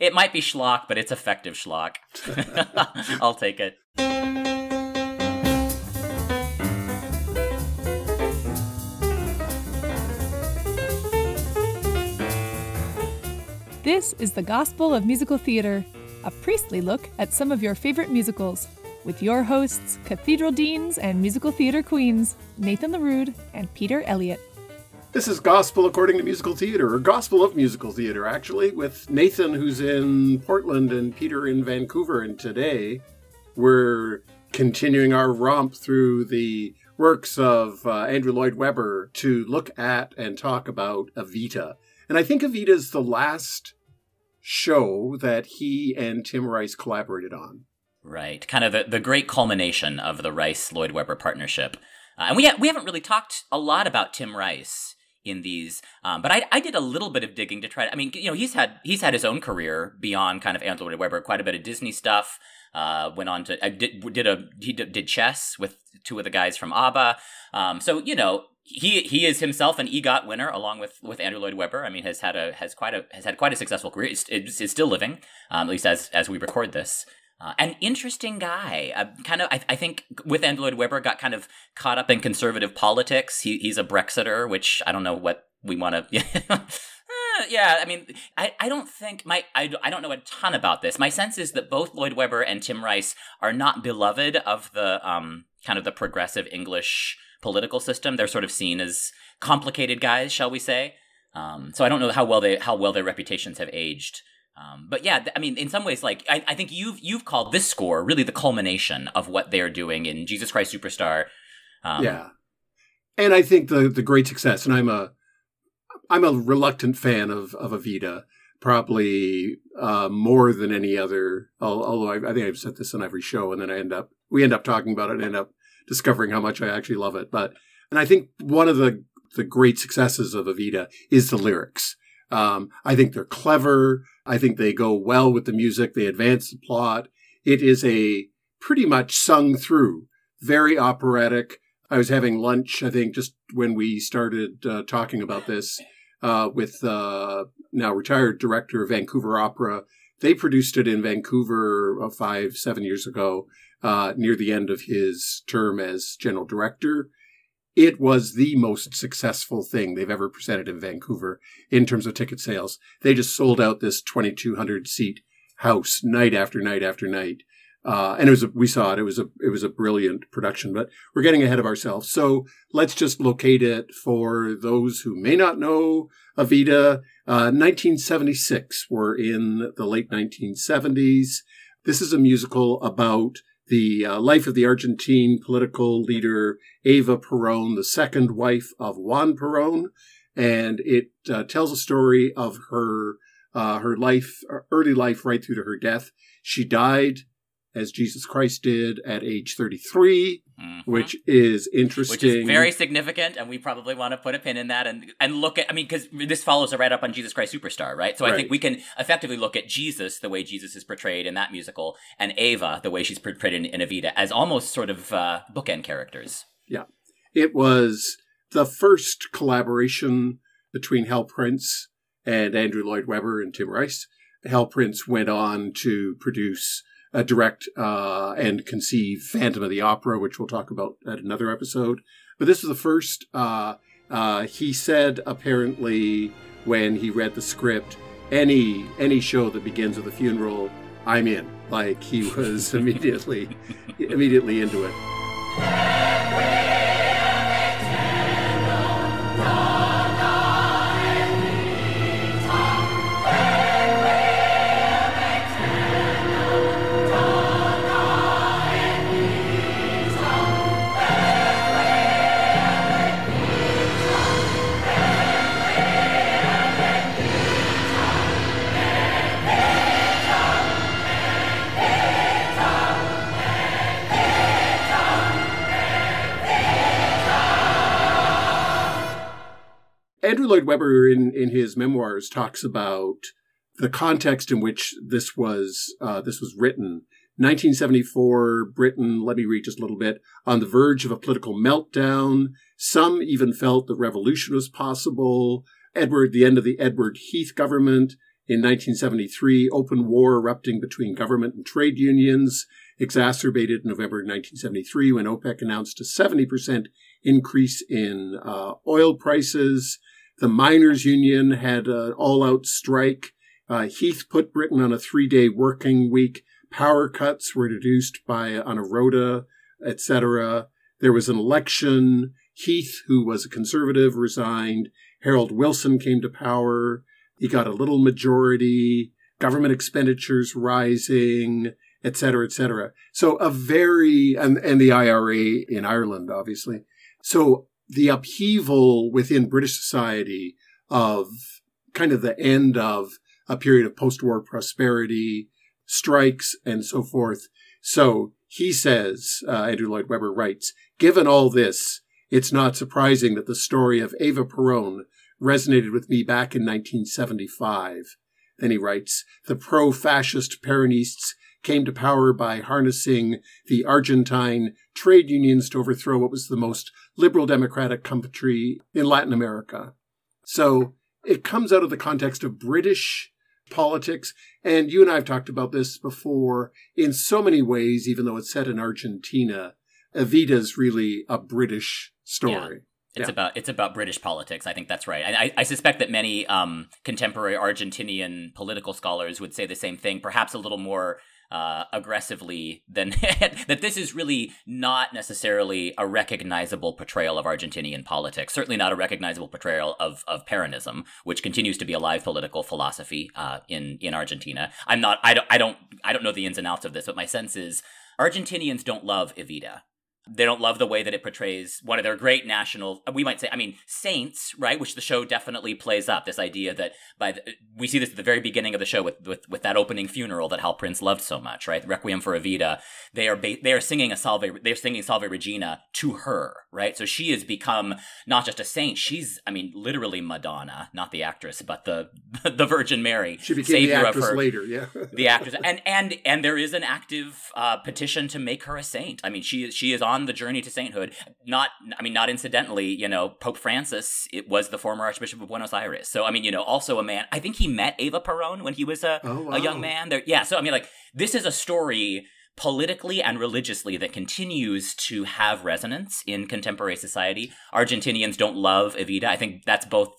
It might be schlock, but it's effective schlock. I'll take it. This is the Gospel of Musical Theater, a priestly look at some of your favorite musicals, with your hosts, Cathedral Deans and Musical Theater Queens, Nathan Lerud and Peter Elliott. This is Gospel According to Musical Theater, or Gospel of Musical Theater, actually, with Nathan, who's in Portland, and Peter in Vancouver. And today we're continuing our romp through the works of uh, Andrew Lloyd Webber to look at and talk about Evita. And I think Evita is the last show that he and Tim Rice collaborated on. Right. Kind of the, the great culmination of the Rice Lloyd Webber partnership. Uh, and we, ha- we haven't really talked a lot about Tim Rice in these, um, but I, I did a little bit of digging to try to. I mean, you know, he's had he's had his own career beyond kind of Andrew Lloyd Webber, quite a bit of Disney stuff. Uh, went on to I did did a he did, did chess with two of the guys from ABBA. Um, so you know, he he is himself an EGOT winner along with with Andrew Lloyd Webber. I mean, has had a has quite a has had quite a successful career. Is still living, um, at least as as we record this. Uh, an interesting guy. Uh, kind of, I, I, think with Andrew Lloyd Webber got kind of caught up in conservative politics. He, he's a Brexiter, which I don't know what we want to. Uh, yeah, I mean, I, I don't think my I, I don't know a ton about this. My sense is that both Lloyd Webber and Tim Rice are not beloved of the um kind of the progressive English political system. They're sort of seen as complicated guys, shall we say? Um, so I don't know how well they how well their reputations have aged. Um, but yeah, I mean, in some ways, like I, I think you've you've called this score really the culmination of what they're doing in Jesus Christ Superstar. Um, yeah, and I think the the great success, and I'm a I'm a reluctant fan of of Evita, probably uh, more than any other. Although I, I, think I've said this on every show, and then I end up we end up talking about it and end up discovering how much I actually love it. But and I think one of the the great successes of Evita is the lyrics. Um, I think they're clever. I think they go well with the music. They advance the plot. It is a pretty much sung through, very operatic. I was having lunch, I think, just when we started uh, talking about this uh, with uh, now retired director of Vancouver Opera. They produced it in Vancouver uh, five, seven years ago uh, near the end of his term as general director. It was the most successful thing they've ever presented in Vancouver in terms of ticket sales. They just sold out this 2,200 seat house night after night after night. Uh, and it was a, we saw it. It was a it was a brilliant production, but we're getting ahead of ourselves. So let's just locate it for those who may not know Evita. Uh, 1976. We're in the late 1970s. This is a musical about the uh, life of the Argentine political leader Eva Perón, the second wife of Juan Perón, and it uh, tells a story of her uh, her life, early life, right through to her death. She died as Jesus Christ did at age 33, mm-hmm. which is interesting. Which is very significant, and we probably want to put a pin in that and, and look at, I mean, because this follows a right up on Jesus Christ Superstar, right? So I think we can effectively look at Jesus, the way Jesus is portrayed in that musical, and Ava, the way she's portrayed in, in Evita, as almost sort of uh, bookend characters. Yeah. It was the first collaboration between Hal Prince and Andrew Lloyd Webber and Tim Rice. Hal Prince went on to produce uh, direct uh, and conceive Phantom of the Opera, which we'll talk about at another episode. But this was the first. Uh, uh, he said apparently when he read the script, any any show that begins with a funeral, I'm in. Like he was immediately immediately into it. Lloyd Webber, in, in his memoirs, talks about the context in which this was uh, this was written. 1974, Britain, let me read just a little bit, on the verge of a political meltdown. Some even felt the revolution was possible. Edward, the end of the Edward Heath government, In 1973, open war erupting between government and trade unions, exacerbated in November 1973 when OPEC announced a 70% increase in uh, oil prices. The miners' union had an all-out strike. Uh, Heath put Britain on a three-day working week. Power cuts were reduced by on a rota, etc. There was an election. Heath, who was a conservative, resigned. Harold Wilson came to power. He got a little majority. Government expenditures rising, et cetera, et cetera. So a very, and, and the IRA in Ireland, obviously. So the upheaval within British society of kind of the end of a period of post-war prosperity, strikes, and so forth. So he says, uh, Andrew Lloyd Webber writes, given all this, it's not surprising that the story of Eva Peron resonated with me back in 1975. Then he writes, the pro-fascist Peronists came to power by harnessing the Argentine trade unions to overthrow what was the most liberal democratic country in Latin America. So it comes out of the context of British politics. And you and I have talked about this before in so many ways, even though it's set in Argentina. Evita is really a British story. Yeah. It's yeah. about it's about British politics. I think that's right. I, I suspect that many um, contemporary Argentinian political scholars would say the same thing, perhaps a little more uh, aggressively than that this is really not necessarily a recognizable portrayal of Argentinian politics. Certainly not a recognizable portrayal of of Peronism, which continues to be a live political philosophy uh, in in Argentina. I'm not. I don't. I don't. I don't know the ins and outs of this, but my sense is Argentinians don't love Evita. They don't love the way that it portrays one of their great national, we might say, I mean, saints, right? Which the show definitely plays up. This idea that by the, we see this at the very beginning of the show with, with, with that opening funeral that Hal Prince loved so much, right? Requiem for Evita. They are ba- they are singing a Salve they're singing Salve Regina to her, right? So she has become not just a saint. She's, I mean, literally Madonna, not the actress, but the the Virgin Mary. She became savior the actress of her, later, yeah. the actress, and and and there is an active uh, petition to make her a saint. I mean, she is she is on on the journey to sainthood. Not, I mean, not incidentally, you know, Pope Francis it was the former Archbishop of Buenos Aires. So, I mean, you know, also a man. I think he met Eva Peron when he was a oh, wow. a young man. There, yeah. So, I mean, like, this is a story politically and religiously that continues to have resonance in contemporary society. Argentinians don't love Evita. I think that's both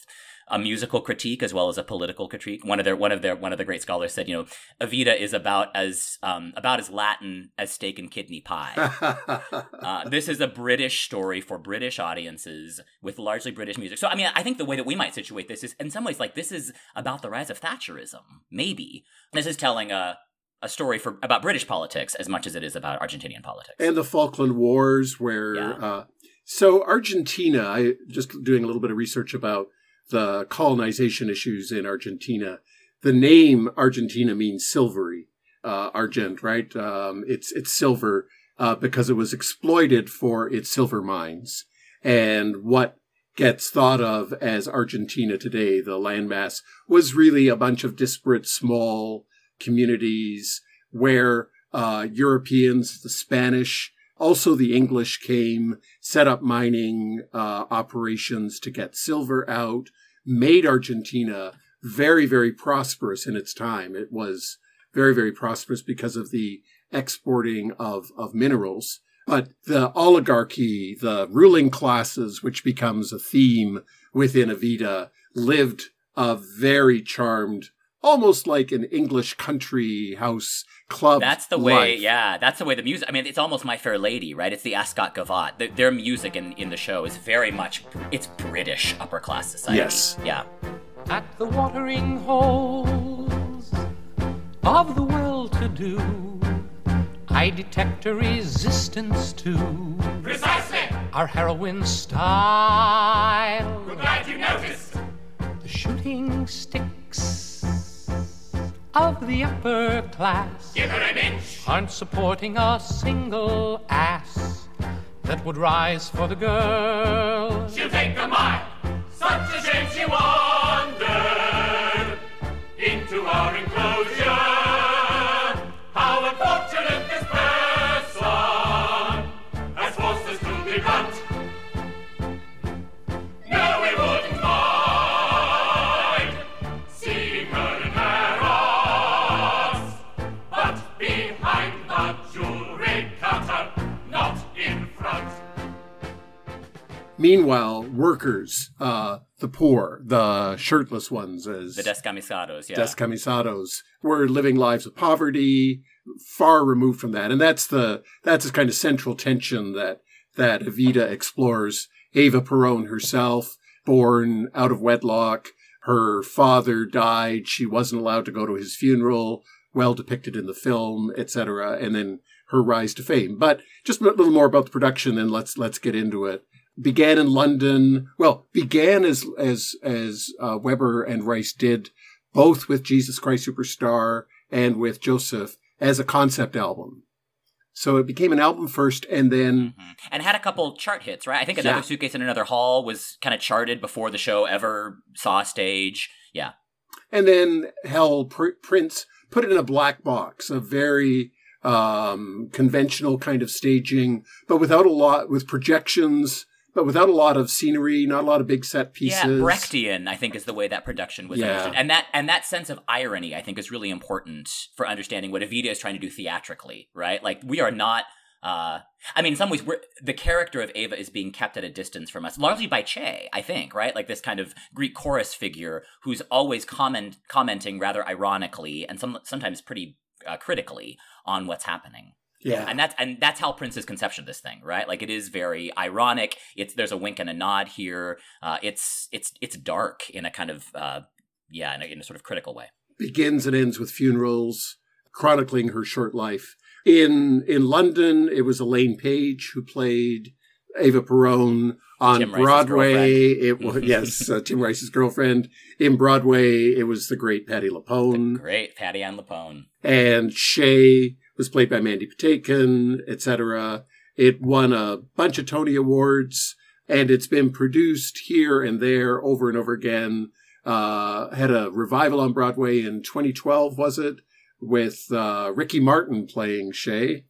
a musical critique as well as a political critique. One of their one of their one of the great scholars said, you know, Evita is about as um, about as Latin as steak and kidney pie. uh, this is a British story for British audiences with largely British music. So I mean, I think the way that we might situate this is in some ways like this is about the rise of Thatcherism. Maybe this is telling a a story for about British politics as much as it is about Argentinian politics and the Falkland Wars, where. Yeah. Uh, so Argentina, I just doing a little bit of research about the colonization issues in Argentina. The name Argentina means silvery, uh, argent, right? Um, it's it's silver uh, because it was exploited for its silver mines. And what gets thought of as Argentina today, the landmass, was really a bunch of disparate small communities where uh, Europeans, the Spanish, also, the English came, set up mining uh, operations to get silver out, made Argentina very, very prosperous in its time. It was very, very prosperous because of the exporting of, of minerals. But the oligarchy, the ruling classes, which becomes a theme within Evita, lived a very charmed almost like an English country house club. That's the way, life. yeah. That's the way the music. I mean, it's almost My Fair Lady, right? It's the Ascot Gavotte. The, their music in, in the show is very much it's British upper class society. Yes, yeah. At the watering holes of the well-to-do, I detect a resistance to precisely our heroine's style. We're glad you noticed the shooting sticks of the upper class Give her an inch. aren't supporting a single ass that would rise for the girl. She'll take a mile. Such a shame she wandered into our enclosure. Meanwhile, workers, uh, the poor, the shirtless ones, as The descamisados, yeah. descamisados, were living lives of poverty, far removed from that, and that's the that's the kind of central tension that that Evita explores. Ava Peron herself, born out of wedlock, her father died. She wasn't allowed to go to his funeral, well depicted in the film, etc. And then her rise to fame. But just a little more about the production, and let's let's get into it. Began in London. Well, began as as as uh, Webber and Rice did, both with Jesus Christ Superstar and with Joseph as a concept album. So it became an album first, and then Mhm. And had a couple chart hits, right? I think Another Yeah. Suitcase in Another Hall was kind of charted before the show ever saw a stage. Yeah. and then Hal pr- prince put it in a black box a very um, conventional kind of staging but without a lot with projections but without a lot of scenery not a lot of big set pieces Yeah, Brechtian, I think, is the way that production was Yeah. understood, and that and that sense of irony, I think, is really important for understanding what Evita is trying to do theatrically, right? Like we are not. Uh, I mean, in some ways, we're, the character of Ava is being kept at a distance from us, largely by Che, I think, right? Like this kind of Greek chorus figure who's always comment commenting rather ironically and some sometimes pretty uh, critically on what's happening yeah and that's and that's Hal Prince's conception of this thing, right? Like it is very ironic. It's there's a wink and a nod here. Uh, it's it's it's dark in a kind of uh, yeah, in a, in a sort of critical way. begins and ends with funerals chronicling her short life in in london it was elaine paige who played ava Peron on Tim broadway it was yes uh, tim rice's girlfriend in broadway it was the great patty lupone Great, Patty Ann LuPone. and Che was played by Mandy Patinkin, etc. It won a bunch of Tony Awards, and it's been produced here and there over and over again. Uh, had a revival on Broadway in 2012, was it? With uh, Ricky Martin playing Che,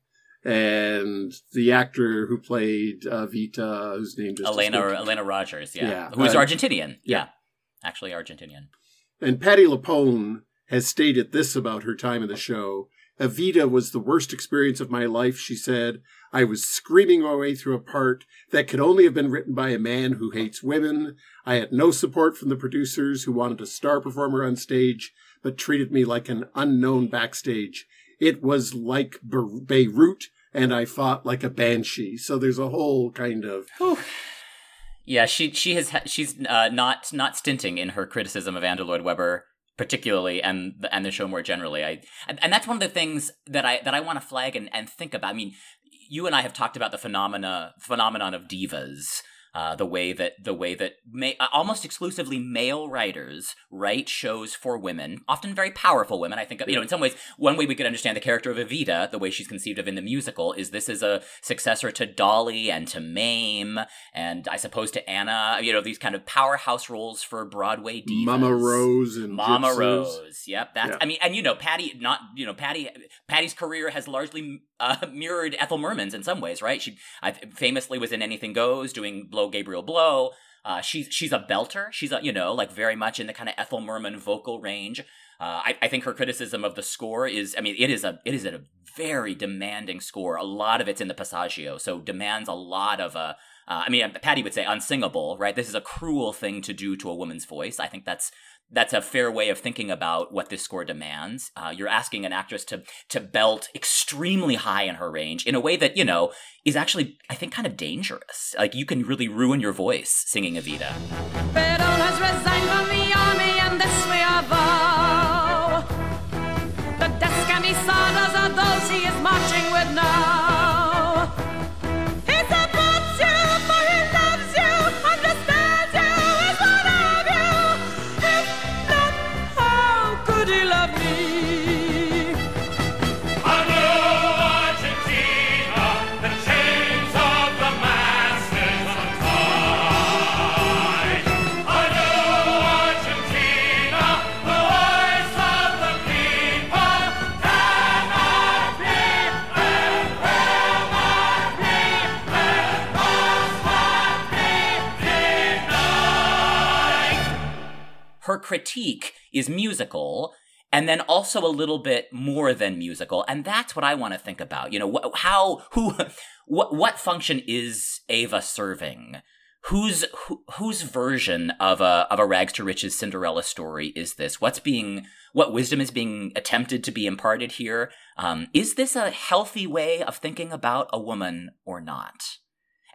and the actor who played uh, Vita, whose name just Elena escaped. Elena Rogers, yeah, Yeah. who's Uh, Argentinian, yeah. yeah. actually Argentinian. And Patty LuPone has stated this about her time in the show. Evita was the worst experience of my life, she said. I was screaming my way through a part that could only have been written by a man who hates women. I had no support from the producers who wanted a star performer on stage, but treated me like an unknown backstage. It was like Be- Beirut, and I fought like a banshee. So there's a whole kind of Yeah, she she has she's uh, not not stinting in her criticism of Andrew Lloyd Webber particularly and the, and the show more generally. I and, and that's one of the things that I that I want to flag and, and think about. I mean, you and I have talked about the phenomena phenomenon of divas. Uh, the way that the way that ma- uh, almost exclusively male writers write shows for women, often very powerful women. I think you know in some ways one way we could understand the character of Evita, the way she's conceived of in the musical, is this is a successor to Dolly and to Mame and I suppose to Anna. You know these kind of powerhouse roles for Broadway divas. Mama Rose and Mama Gypsies. Rose. Yep, that's. Yeah. I mean, and you know, Patty. Not you know, Patty. Patty's career has largely uh, mirrored Ethel Merman's in some ways, right? She I, famously was in Anything Goes, doing Blow Gabriel Blow. Uh, she's she's a belter. She's a you know like very much in the kind of Ethel Merman vocal range. Uh, I, I think her criticism of the score is, I mean, it is a it is a very demanding score. A lot of it's in the passaggio, so demands a lot of a. Uh, I mean, Patty would say unsingable, right? This is a cruel thing to do to a woman's voice. I think that's that's a fair way of thinking about what this score demands. Uh, you're asking an actress to to belt extremely high in her range in a way that you know is actually, I think, kind of dangerous. Like you can really ruin your voice singing Evita. Critique is musical and then also a little bit more than musical and that's what i want to think about you know wh- how who what what function is ava serving whose who, whose version of a of a rags to riches Cinderella story is this? What's being what wisdom is being attempted to be imparted here? Um, is this a healthy way of thinking about a woman or not?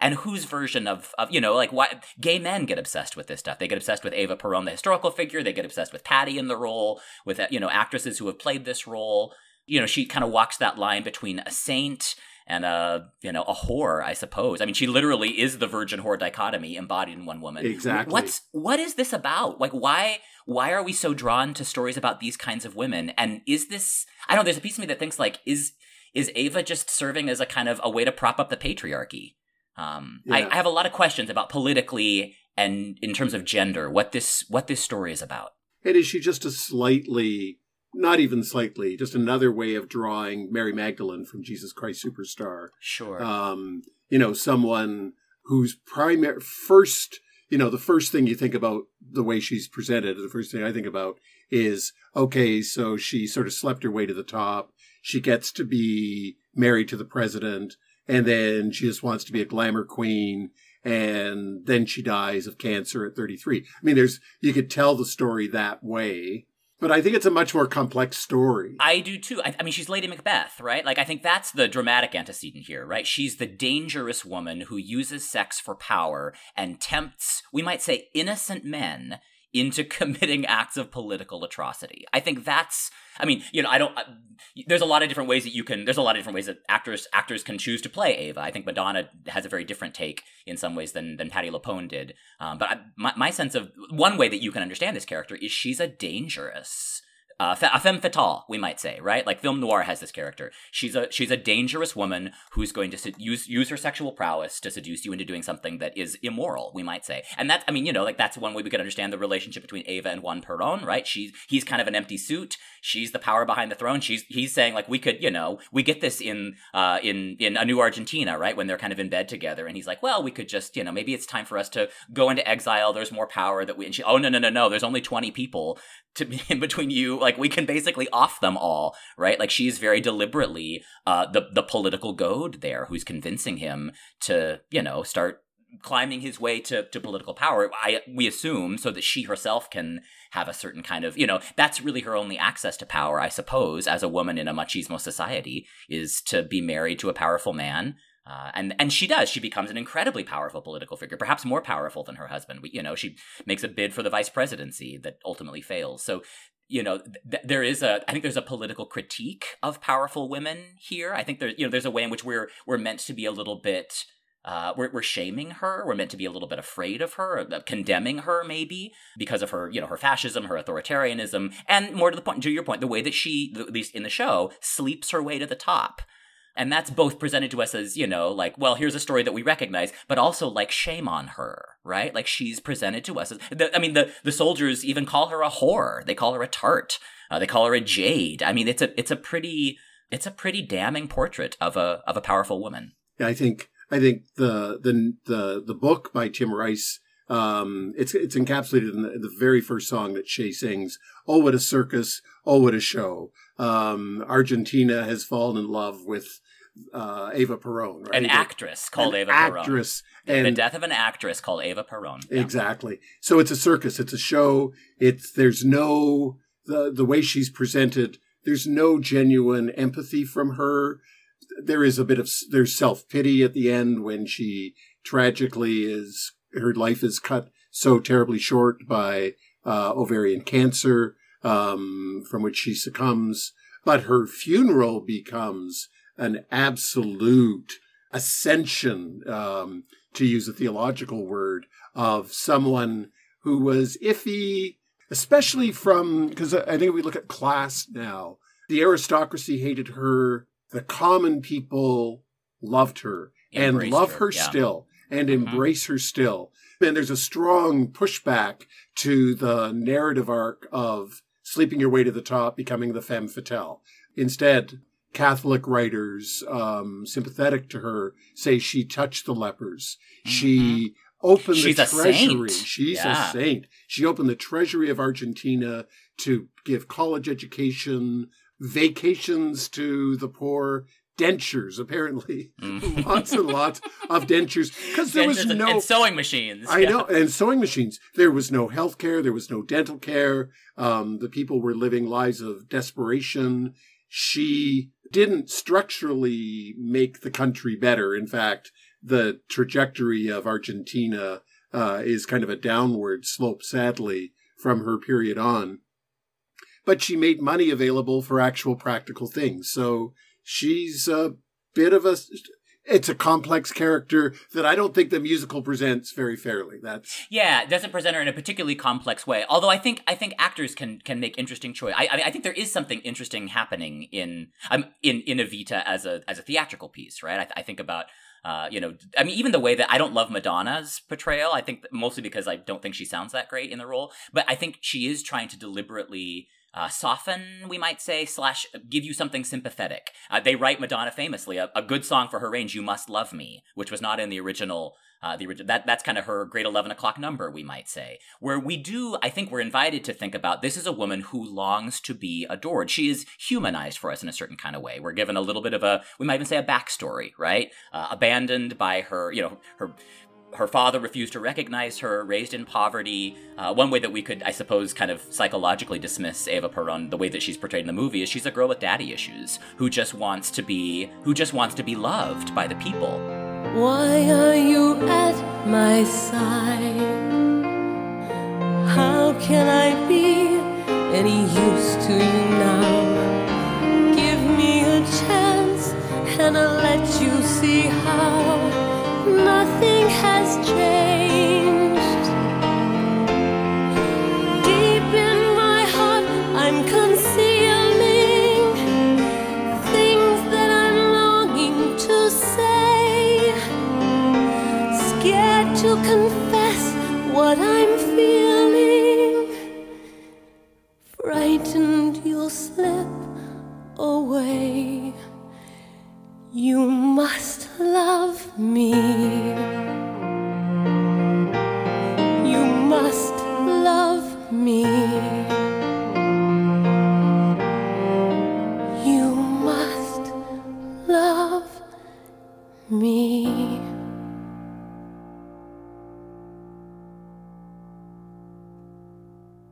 And whose version of, of you know, like why gay men get obsessed with this stuff? They get obsessed with ava Peron, the historical figure. They get obsessed with Patty in the role, with uh, you know actresses who have played this role. You know, she kind of walks that line between a saint and a you know a whore, I suppose. I mean, she literally is the virgin whore dichotomy embodied in one woman. Exactly. What's what is this about? Like, why why are we so drawn to stories about these kinds of women? And is this? I don't. know, There's a piece of me that thinks like, is is Ava just serving as a kind of a way to prop up the patriarchy? Um, Yeah. I, I have a lot of questions about politically and in terms of gender, what this what this story is about. And is she just a slightly, not even slightly, just another way of drawing Mary Magdalene from Jesus Christ Superstar? Sure. Um, you know, someone whose primary, first, you know, the first thing you think about the way she's presented, the first thing I think about is, okay, so she sort of slept her way to the top. She gets to be married to the president, and then she just wants to be a glamour queen. And then she dies of cancer at 33. I mean, there's, you could tell the story that way, but I think it's a much more complex story. I do too. I, I mean, she's Lady Macbeth, right? Like, I think that's the dramatic antecedent here, right? She's the dangerous woman who uses sex for power and tempts, we might say, innocent men into committing acts of political atrocity. I think that's. I mean, you know, I don't. Uh, there's a lot of different ways that you can. There's a lot of different ways that actors actors can choose to play Ava. I think Madonna has a very different take in some ways than than Patty LuPone did. Um, but I, my my sense of one way that you can understand this character is she's a dangerous uh, a femme fatale, we might say, right? Like film noir has this character. She's a she's a dangerous woman who's going to sed- use use her sexual prowess to seduce you into doing something that is immoral, we might say. And that's, I mean, you know, like that's one way we could understand the relationship between Ava and Juan Perón, right? She's he's kind of an empty suit. She's the power behind the throne. She's he's saying like we could, you know, we get this in uh in in a new Argentina, right? When they're kind of in bed together, and he's like, well, we could just, you know, maybe it's time for us to go into exile. There's more power that we. And she, oh no no no no, there's only twenty people to in between you like we can basically off them all right like she's very deliberately uh the the political goad there who's convincing him to you know start climbing his way to, to political power i we assume so that she herself can have a certain kind of you know that's really her only access to power i suppose as a woman in a machismo society is to be married to a powerful man uh, and and she does. She becomes an incredibly powerful political figure, perhaps more powerful than her husband. We, you know, she makes a bid for the vice presidency that ultimately fails. So, you know, th- there is a. I think there's a political critique of powerful women here. I think there's you know there's a way in which we're we're meant to be a little bit. Uh, we're, we're shaming her. We're meant to be a little bit afraid of her, condemning her maybe because of her, you know, her fascism, her authoritarianism, and more to the point, to your point, the way that she, at least in the show, sleeps her way to the top. And that's both presented to us as, you know, like, well, here's a story that we recognize, but also like shame on her, right? Like she's presented to us as, the, I mean, the, the soldiers even call her a whore. They call her a tart. Uh, they call her a jade. I mean, it's a, it's a pretty, it's a pretty damning portrait of a, of a powerful woman. Yeah, I think I think the the the the book by Tim Rice. Um, it's it's encapsulated in the, the very first song that Che sings. Oh, what a circus! Oh, what a show! Um, Argentina has fallen in love with uh, Ava Peron, right? An actress called An Ava Peron. actress, the and death of an actress called Ava Peron. Yeah. Exactly. So it's a circus. It's a show. It's there's no the the way she's presented. There's no genuine empathy from her. There is a bit of there's self pity at the end when she tragically is her life is cut so terribly short by uh, ovarian cancer, um, from which she succumbs. But her funeral becomes an absolute ascension, um, to use a theological word, of someone who was iffy, especially from, because I think we look at class now, the aristocracy hated her, the common people loved her and love her, her, yeah. still and Mhm. embrace her still. And there's a strong pushback to the narrative arc of sleeping your way to the top, becoming the femme fatale. Instead, Catholic writers, um, sympathetic to her, say she touched the lepers. She opened Mm-hmm. She's the treasury. saint. She's Yeah. a saint. She opened the treasury of Argentina to give college education, vacations to the poor, dentures, apparently. lots and lots of dentures. Because there was Dentures and, no. and sewing machines. I Yeah. know, and sewing machines. There was no health care. There was no dental care. Um, the people were living lives of desperation. She didn't structurally make the country better. In fact, the trajectory of Argentina uh, is kind of a downward slope, sadly, from her period on. But she made money available for actual practical things. So she's a bit of a. It's a complex character that I don't think the musical presents very fairly. That's Yeah, doesn't present her in a particularly complex way. Although I think I think actors can can make interesting choice. I, I mean, I think there is something interesting happening in um in in Evita as a as a theatrical piece, right? I, I think about. Uh, you know, I mean, even the way that I don't love Madonna's portrayal, I think mostly because I don't think she sounds that great in the role, but I think she is trying to deliberately uh, soften, we might say, slash give you something sympathetic. Uh, they write Madonna famously a, a good song for her range, "You Must Love Me," which was not in the original. Uh, the original that that's kind of her great eleven o'clock number, we might say, where we do. I think we're invited to think about this is a woman who longs to be adored. She is humanized for us in a certain kind of way. We're given a little bit of a, we might even say a backstory, right? Uh, abandoned by her, you know, her her father refused to recognize her, raised in poverty. Uh, one way that we could, I suppose, kind of psychologically dismiss Eva Peron, the way that she's portrayed in the movie, is she's a girl with daddy issues who just wants to be, who just wants to be loved by the people. Why are you at my side? How can I be any use to you now? Give me a chance and I'll let you see how to say. Scared to confess what I'm feeling. Frightened you'll slip away. You must love me. You must love me. You must love me.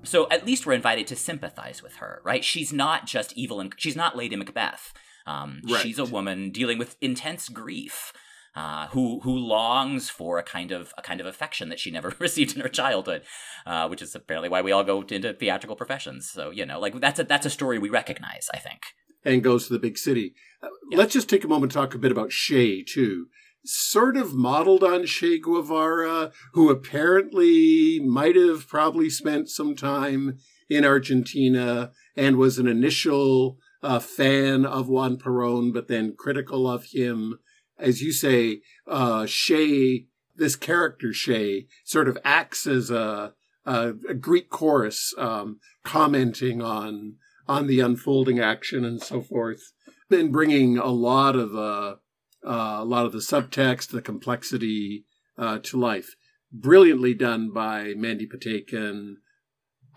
So at least we're invited to sympathize with her, right? She's not just evil and she's not Lady Macbeth. Um, Right. She's a woman dealing with intense grief. Uh, who who longs for a kind of a kind of affection that she never received in her childhood, uh, which is apparently why we all go into theatrical professions. So you know, like that's a that's a story we recognize. I think. and goes to the big city. Uh, Yeah. Let's just take a moment to talk a bit about Che too. Sort of modeled on Che Guevara, who apparently might have probably spent some time in Argentina and was an initial uh, fan of Juan Perón, but then critical of him. As you say, uh, Che, this character Che, sort of acts as a, a, a Greek chorus, um, commenting on on the unfolding action and so forth, and bringing a lot of uh, uh, a lot of the subtext, the complexity uh, to life. Brilliantly done by Mandy Patinkin.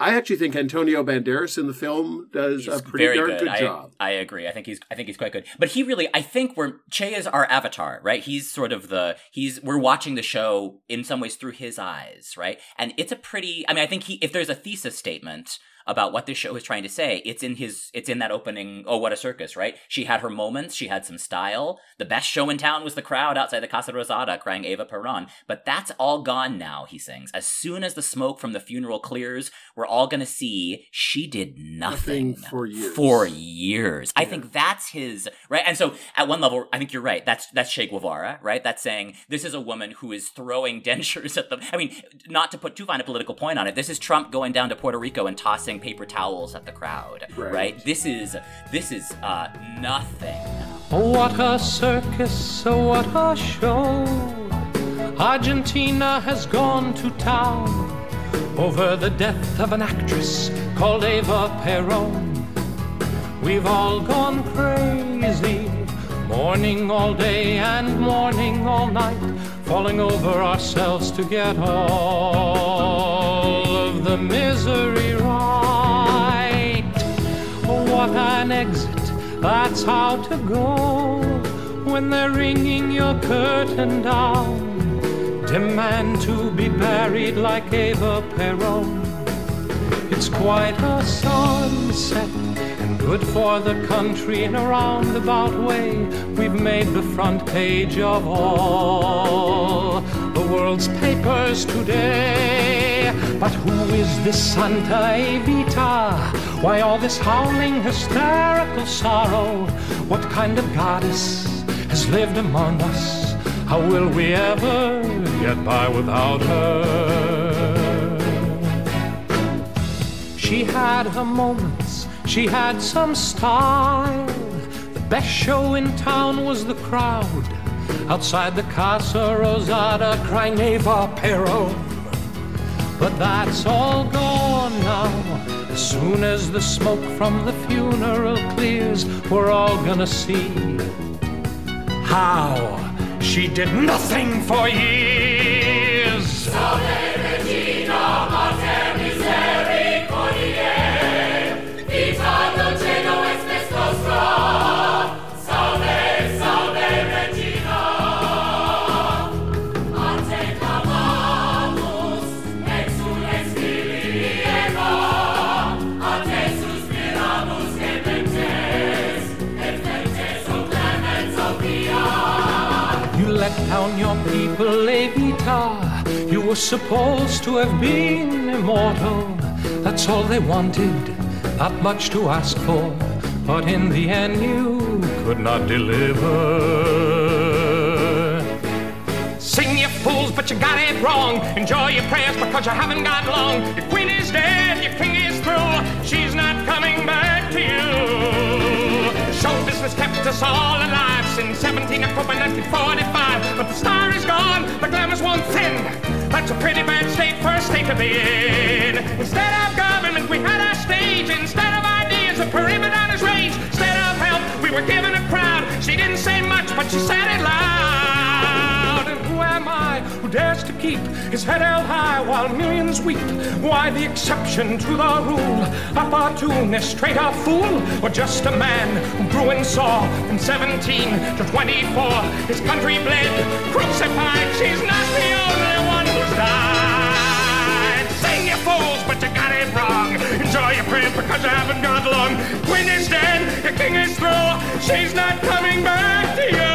I actually think Antonio Banderas in the film does a pretty very darn good. good, I, job. I agree. I think he's I think he's quite good. But he really I think we're Che is our avatar, right? He's sort of the he's we're watching the show in some ways through his eyes, right? And it's a pretty I mean I think he if there's a thesis statement about what this show is trying to say, it's in his it's in that opening, oh what a circus, right? She had her moments, she had some style. The best show in town was the crowd outside the Casa Rosada crying Eva Peron. But that's all gone now, he sings. As soon as the smoke from the funeral clears, we're all gonna see she did nothing, Nothing for years. For years. I think that's his right. And so at one level, I think you're right. That's that's Che Guevara, right? That's saying this is a woman who is throwing dentures at them. I mean, not to put too fine a political point on it, this is Trump going down to Puerto Rico and tossing paper towels at the crowd. Right. Right? This is this is uh nothing. What a circus, what a show. Argentina has gone to town over the death of an actress called Eva Peron. We've all gone crazy, mourning all day and mourning all night, falling over ourselves to get all of the misery right. An exit, that's how to go. when they're ringing your curtain down. Demand to be buried like Eva Peron. It's quite a sunset and good for the country in a roundabout way. We've made the front page of all the world's papers today. But who is this Santa Evita? Why all this howling, hysterical sorrow? What kind of goddess has lived among us? How will we ever get by without her? She had her moments, she had some style. The best show in town was the crowd outside the Casa Rosada crying Eva Peron. But that's all gone now. As soon as the smoke from the funeral clears, we're all gonna see how she did nothing for years. Down your people, Evita. You were supposed to have been immortal. That's all they wanted, not much to ask for. But in the end, you could not deliver. Sing, you fools, but you got it wrong. Enjoy your prayers because you haven't got long. Your queen is dead, your king is through. She's not coming back to you. Show business kept us all alive since 17 October 1945. But the star is gone, the glamour's worn thin. That's a pretty bad state for a state to be in. Instead of government, we had our stage. Instead of ideas, a perimeter on his rage. Instead of help, we were given a crowd. She didn't say much, but she said it loud. Dares to keep his head held high while millions weep? Why the exception to the rule? Opportunist, traitor, fool, or just a man who grew and saw from 17 to 24? His country bled, crucified. She's not the only one who's died. Sing, you fools, but you got it wrong. Enjoy your prayers because you haven't got long. Queen is dead, your king is through. She's not coming back to you.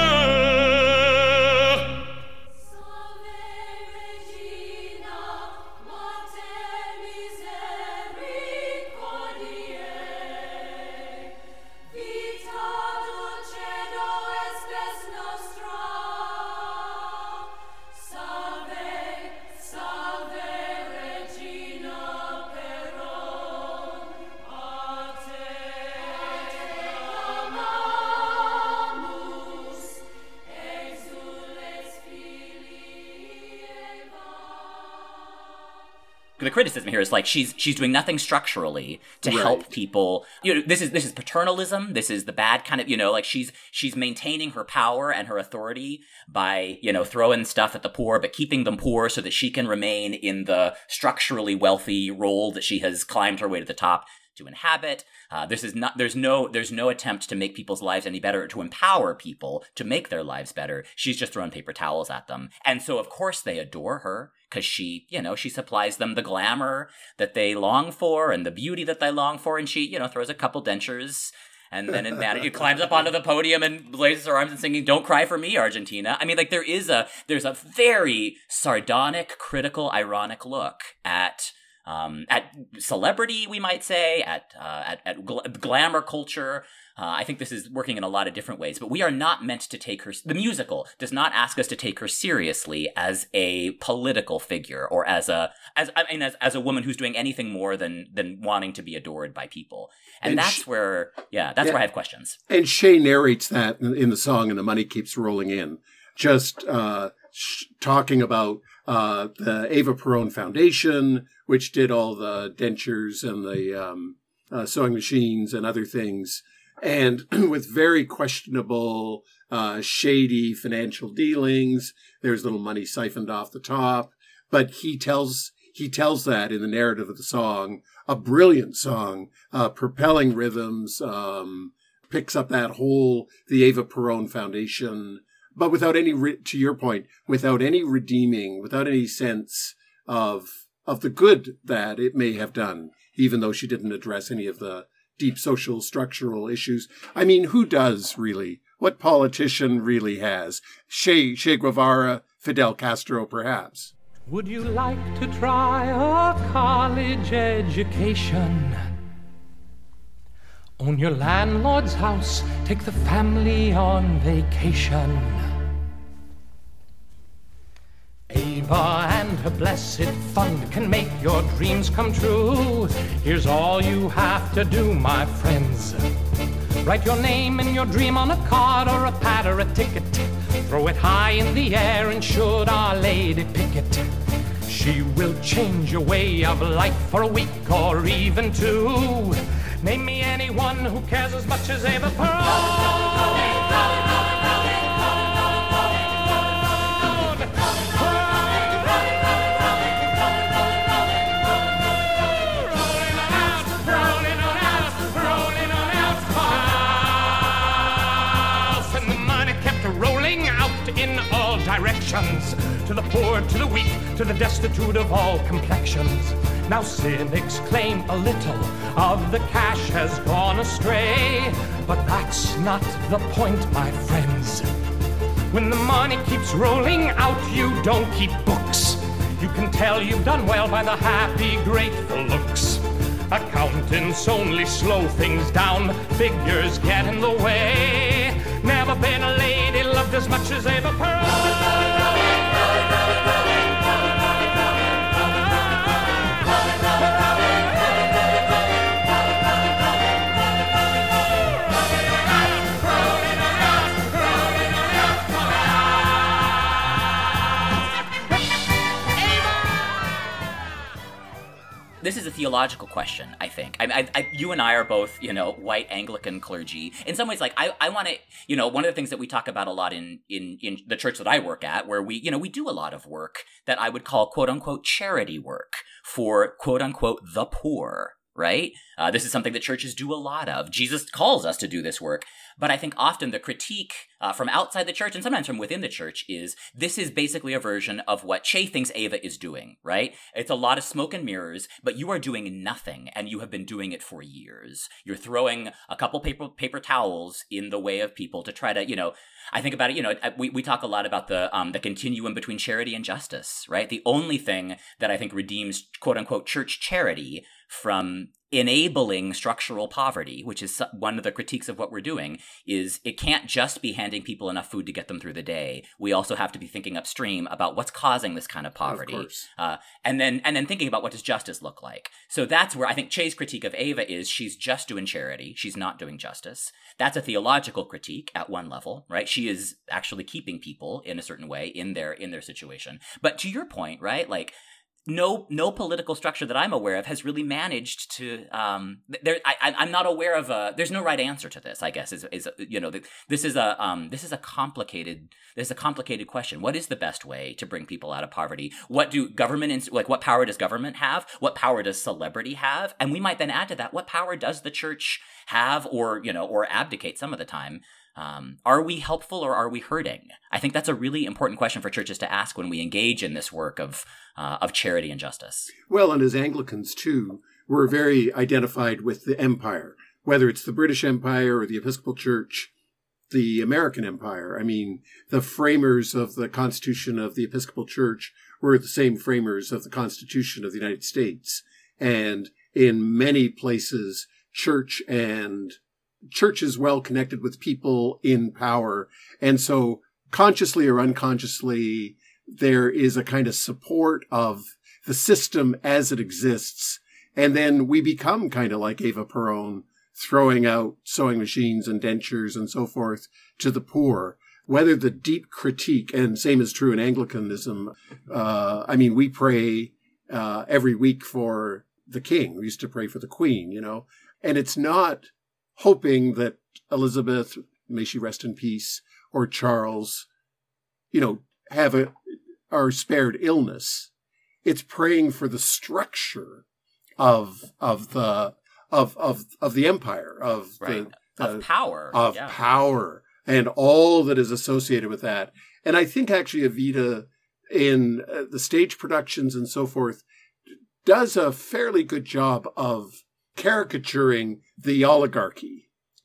The criticism here is like she's she's doing nothing structurally to Right. help people. You know, this is this is paternalism. This is the bad kind of you know like she's she's maintaining her power and her authority by you know throwing stuff at the poor, but keeping them poor so that she can remain in the structurally wealthy role that she has climbed her way to the top to inhabit. Uh, this is not. There's no. There's no attempt to make people's lives any better or to empower people to make their lives better. She's just throwing paper towels at them, and so of course they adore her because she, you know, she supplies them the glamour that they long for and the beauty that they long for, and she, you know, throws a couple dentures. And then in that, climbs up onto the podium and raises her arms and singing "Don't Cry for Me, Argentina." I mean, like there is a there's a very sardonic, critical, ironic look at um, at celebrity, we might say, at uh, at, at gl- glamour culture. Uh, I think this is working in a lot of different ways, but we are not meant to take her. The musical does not ask us to take her seriously as a political figure or as a as I mean as, as a woman who's doing anything more than than wanting to be adored by people, and, And that's sh- where yeah, that's Yeah. where I have questions. And Che narrates that in, in the song, and the money keeps rolling in. Just uh, sh- talking about uh, the Ava Peron Foundation, which did all the dentures and the um, uh, sewing machines and other things, and with very questionable, uh, shady financial dealings. There's little money siphoned off the top, but he tells he tells that in the narrative of the song. A brilliant song, uh, propelling rhythms. Um, picks up that whole the Ava Peron Foundation, but without any re- to your point, without any redeeming, without any sense of of the good that it may have done, even though she didn't address any of the deep social structural issues. I mean, who does really? What politician really has? Che, che Guevara, Fidel Castro, perhaps. Would you like to try a college education? Own your landlord's house, take the family on vacation. Ava and her blessed fund can make your dreams come true. Here's all you have to do, my friends. Write your name and your dream on a card or a pad or a ticket. Throw it high in the air and should Our Lady pick it. She will change your way of life for a week or even two. Name me anyone who cares as much as Ava Peron. Directions. To the poor, to the weak, to the destitute of all complexions. Now cynics claim a little of the cash has gone astray. But that's not the point, my friends. When the money keeps rolling out, you don't keep books. You can tell you've done well by the happy, grateful looks. Accountants only slow things down, figures get in the way. Never been a lady loved as much as Ava this is a theological question. I think. I, I, I, you and I are both, you know, white Anglican clergy. In some ways, like I, I want to, you know, one of the things that we talk about a lot in in in the church that I work at, where we, you know, we do a lot of work that I would call quote unquote charity work for quote unquote the poor. Right? Uh, this is something that churches do a lot of. Jesus calls us to do this work. But I think often the critique uh, from outside the church and sometimes from within the church is this is basically a version of what Che thinks Ava is doing, right? It's a lot of smoke and mirrors, but you are doing nothing and you have been doing it for years. You're throwing a couple paper, paper towels in the way of people to try to, you know, I think about it, you know, we, we talk a lot about the um, the continuum between charity and justice, right? The only thing that I think redeems quote unquote church charity from enabling structural poverty, which is one of the critiques of what we're doing, is it can't just be handing people enough food to get them through the day. We also have to be thinking upstream about what's causing this kind of poverty, Of uh, and then and then thinking about what does justice look like. So that's where I think Che's critique of Ava is she's just doing charity, she's not doing justice. That's a theological critique at one level, right? She is actually keeping people in a certain way in their in their situation. But to your point, right, like no no political structure that I'm aware of has really managed to um there I I'm not aware of a there's no right answer to this I guess is is you know this is a um this is a complicated this is a complicated question. What is the best way to bring people out of poverty? What do government like what power does government have? What power does celebrity have? And we might then add to that what power does the church have or you know or abdicate some of the time um, are we helpful or are we hurting? I think that's a really important question for churches to ask when we engage in this work of uh, of charity and justice. Well, and as Anglicans too, we're very identified with the empire, whether it's the British Empire or the Episcopal Church, the American Empire. I mean, the framers of the Constitution of the Episcopal Church were the same framers of the Constitution of the United States. And in many places, church and church is well connected with people in power. And so consciously or unconsciously, there is a kind of support of the system as it exists. And then we become kind of like Ava Peron, throwing out sewing machines and dentures and so forth to the poor. Whether the deep critique, and same is true in Anglicanism, uh, I mean, we pray uh, every week for the king. We used to pray for the queen, you know, and it's not hoping that Elizabeth, may she rest in peace, or Charles, you know, have a are spared illness. It's praying for the structure of of the of of of the empire of Right. the of power. of yeah. power and all that is associated with that. And I think actually Evita in uh, the stage productions and so forth does a fairly good job of caricaturing the oligarchy.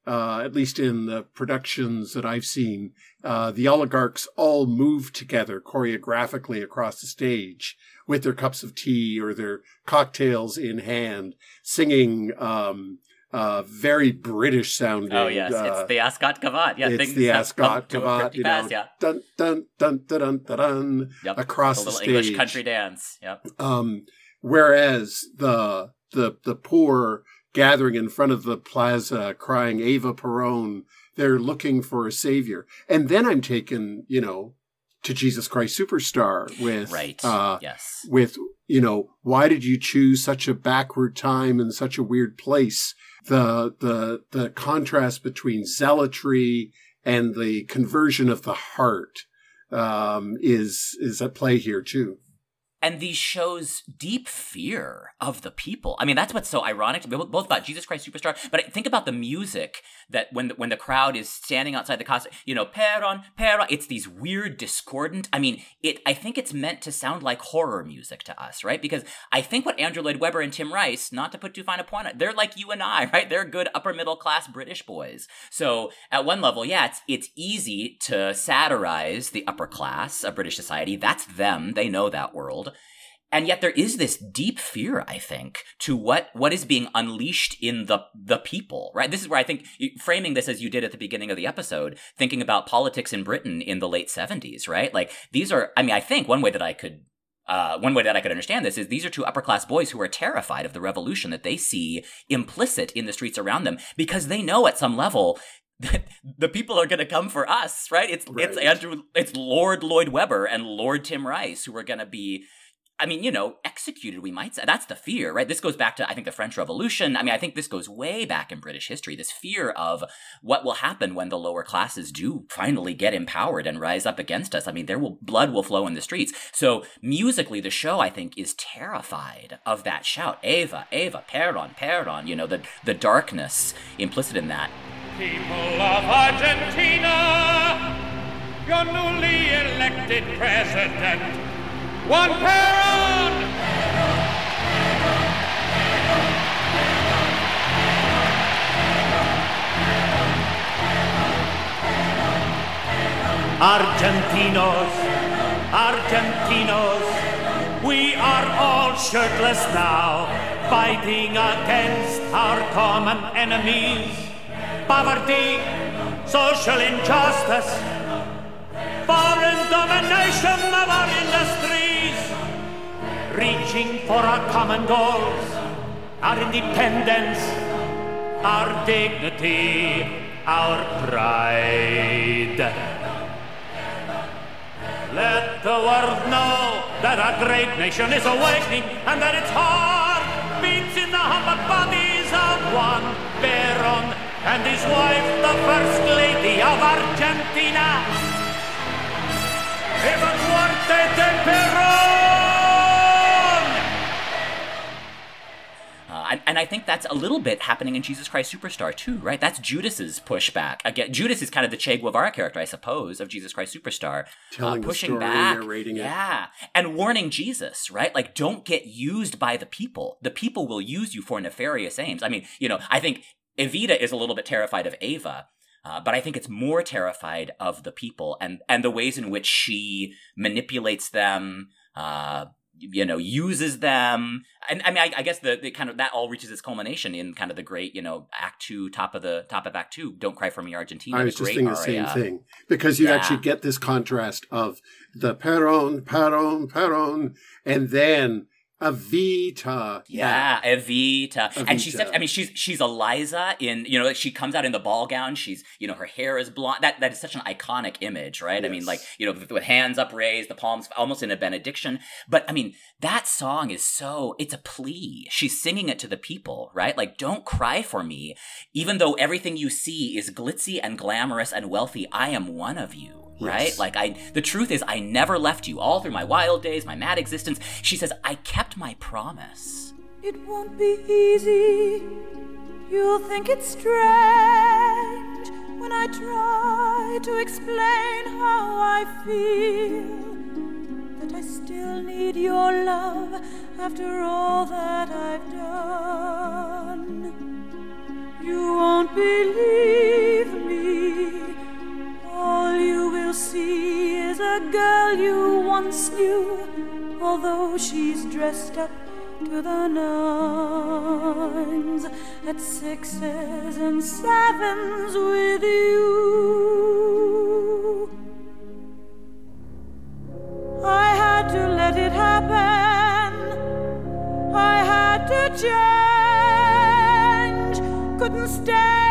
Uh, at least in the productions that I've seen, uh, the oligarchs all move together choreographically across the stage with their cups of tea or their cocktails in hand, singing um, uh, very British sounding. Oh yes, uh, it's the Ascot Gavotte. Yeah, it's the Ascot Gavotte, you know, yeah. dun dun dun dun dun dun, dun Yep. across the the, little stage. English country dance. Yep. Um, whereas the the the poor gathering in front of the plaza, crying "Ava Peron," they're looking for a savior. And then I'm taken, you know, to Jesus Christ Superstar with Right. uh, yes. with you know why did you choose such a backward time and such a weird place the the the contrast between zealotry and the conversion of the heart um is is at play here too and these shows deep fear of the people. I mean, that's what's so ironic. Both about Jesus Christ Superstar, but think about the music that when the, when the crowd is standing outside the costume, you know, Peron, Peron. It's these weird, discordant. I mean, it. I think it's meant to sound like horror music to us, right? Because I think what Andrew Lloyd Webber and Tim Rice, not to put too fine a point, on it, they're like you and I, right? They're good upper middle class British boys. So at one level, yeah, it's it's easy to satirize the upper class of British society. That's them. They know that world and yet there is this deep fear i think to what what is being unleashed in the the people right? This is where i think framing this as you did at the beginning of the episode thinking about politics in britain in the late 70s right? Like these are i mean i think one way that i could uh, one way that I could understand this is these are two upper class boys who are terrified of the revolution that they see implicit in the streets around them because they know at some level that the people are going to come for us, right? It's it's Andrew, it's Lord Lloyd Webber and Lord Tim Rice who are going to be I mean, you know, executed, we might say. That's the fear, right? This goes back to, I think, the French Revolution. I mean, I think this goes way back in British history. This fear of what will happen when the lower classes do finally get empowered and rise up against us. I mean, there will, blood will flow in the streets. So, musically, the show, I think, is terrified of that shout. Ava, Ava, Peron, Peron, you know, the, the darkness implicit in that. People of Argentina, your newly elected president, Juan Perón! Argentinos, Argentinos, we are all shirtless now, fighting against our common enemies. Poverty, social injustice, foreign domination of our industries, reaching for our common goals, our independence, our dignity, our pride. Let the world know that our great nation is awakening and that its heart beats in the humble bodies of Juan Perón and his wife, the First Lady of Argentina. Eva Duarte de Perón! And, and I think that's a little bit happening in Jesus Christ Superstar too, right? That's Judas's pushback. Again, Judas is kind of the Che Guevara character, I suppose, of Jesus Christ Superstar, Telling uh, pushing story, back, narrating it. yeah, and warning Jesus, right? Like, don't get used by the people. The people will use you for nefarious aims. I mean, you know, I think Evita is a little bit terrified of Ava. Uh, but I think it's more terrified of the people and, and the ways in which she manipulates them, uh, you know, uses them. And I mean, I, I guess the, the kind of that all reaches its culmination in kind of the great, you know, Act Two, top of the top of Act Two. Don't cry for me, Argentina. I was just thinking the same thing because you Yeah. actually get this contrast of the Peron, Peron, Peron, and then Evita. Yeah, Evita. And she steps I mean she's she's Eliza in you know, like she comes out in the ball gown, she's you know, her hair is blonde. That that is such an iconic image, right? I mean, like, you know, with, with hands upraised, the palms almost in a benediction. But I mean, that song is so it's a plea. She's singing it to the people, right? Like, don't cry for me. Even though everything you see is glitzy and glamorous and wealthy, I am one of you. Right? Yes. Like I the truth is I never left you all through my wild days, my mad existence. She says, I kept my promise. It won't be easy. You'll think it's strange. when I try to explain how I feel that I still need your love after all that I've done. You won't believe me. See is a girl you once knew, although she's dressed up to the nines at sixes and sevens with you. I had to let it happen. I had to change. Couldn't stay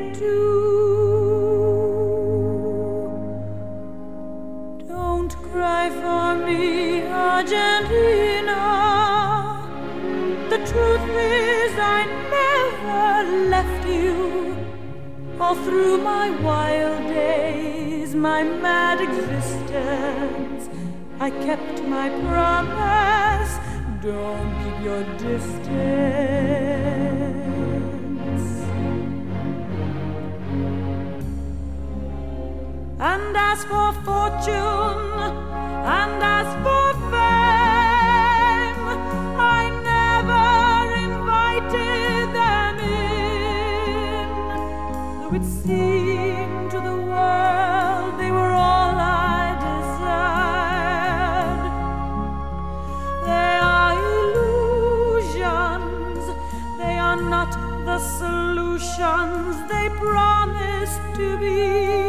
me, Argentina. The truth is, I never left you. All through my wild days, my mad existence, I kept my promise. Don't keep your distance. And as for fortune, and as for fame, I never invited them in. Though it seemed to the world they were all I desired. They are illusions, they are not the solutions they promised to be.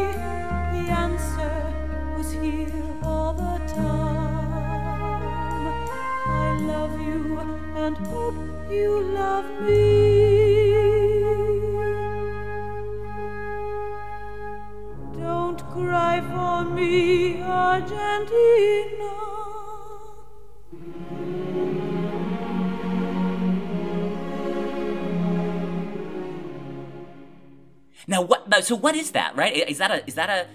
Now what? So what is that? Right? Is that a? Is that a?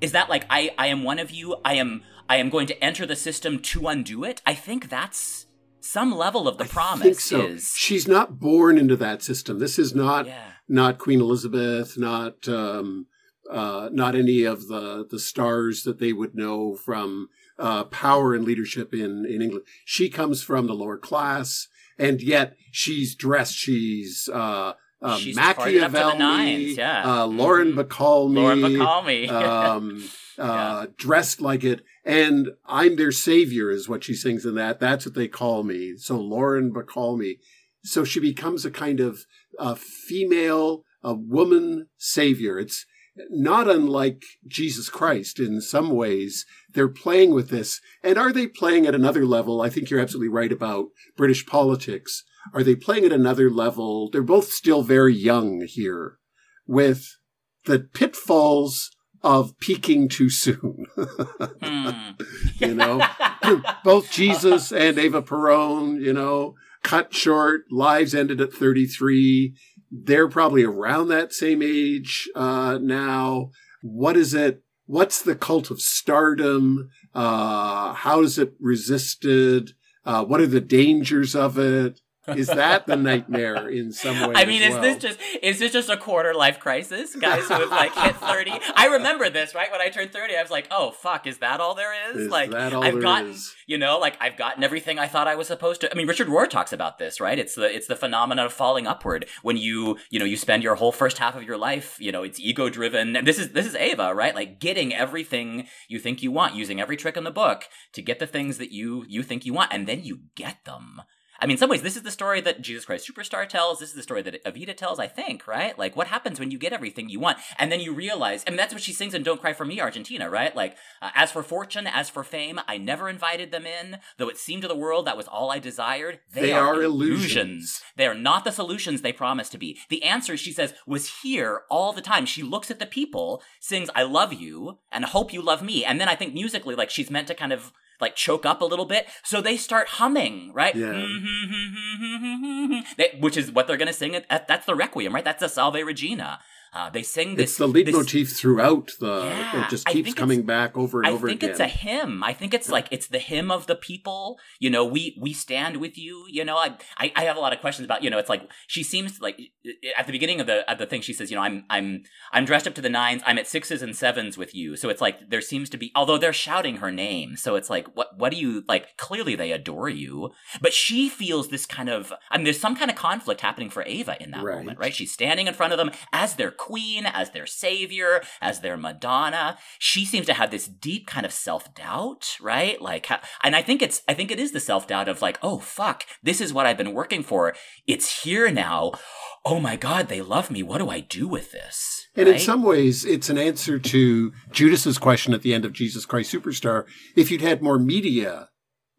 Is that like I? I am one of you. I am. I am going to enter the system to undo it. I think that's some level of the I promise. so. Is She's not born into that system. This is not yeah. not Queen Elizabeth, not um, uh, not any of the the stars that they would know from uh, power and leadership in in England. She comes from the lower class, and yet she's dressed. She's uh, uh, She's partying up to the Machiavelli, nines, yeah. uh, Lauren Mhm. Bacall, Lauren Bacall um, uh, dressed like it, and I'm their savior, is what she sings in that. That's what they call me. So Lauren Bacall me. So she becomes a kind of uh, female, a woman savior. It's not unlike Jesus Christ in some ways. They're playing with this. And are they playing at another level? I think you're absolutely right about British politics. Are they playing at another level? They're both still very young here with the pitfalls of peaking too soon. Hmm. you know, both Jesus and Ava Peron, you know, cut short, lives ended at 33. They're probably around that same age uh, now. What is it? What's the cult of stardom? Uh, how is it resisted? Uh, what are the dangers of it? Is that the nightmare in some way? I mean, is well? this just is this just a quarter life crisis? Guys who have like hit thirty. I remember this right when I turned thirty. I was like, oh fuck, is that all there is? Is like that all I've there gotten, is? you know, like I've gotten everything I thought I was supposed to. I mean, Richard Rohr talks about this, right? It's the it's the phenomenon of falling upward when you you know you spend your whole first half of your life, you know, it's ego driven. And this is this is Ava, right? Like getting everything you think you want, using every trick in the book to get the things that you you think you want, and then you get them I mean, in some ways, this is the story that Jesus Christ Superstar tells. This is the story that Evita tells, I think, right? Like, what happens when you get everything you want? And then you realize, and that's what she sings in Don't Cry for Me, Argentina, right? Like, uh, as for fortune, as for fame, I never invited them in, though it seemed to the world that was all I desired. They, They are, are illusions. illusions. They are not the solutions they promised to be. The answer, she says, was here all the time. She looks at the people, sings, I love you, and hope you love me. And then I think musically, like, she's meant to kind of like choke up a little bit. So they start humming, right? Yeah. Mm-hmm. They- which is what they're going to sing. At, that's the Requiem, right? That's the Salve Regina. Uh, they sing this. It's the leitmotif throughout the. Yeah, it just keeps coming back over and I over again. I think it's a hymn. I think it's like it's the hymn of the people. You know, we we stand with you. You know, I I, I have a lot of questions about. You know, it's like she seems like at the beginning of the of the thing she says, you know, I'm I'm I'm dressed up to the nines. I'm at sixes and sevens with you. So it's like there seems to be, although they're shouting her name. So it's like what what do you like? Clearly they adore you, but she feels this kind of. I mean, there's some kind of conflict happening for Ava in that Right. moment, right? She's standing in front of them as their queen, as their savior, as their Madonna. She seems to have this deep kind of self doubt, right? Like, and I think it's, I think it is the self doubt of like, oh fuck, this is what I've been working for. It's here now. Oh my god, they love me. What do I do with this? And in some ways, it's an answer to Judas's question at the end of Jesus Christ Superstar. If you'd had more media,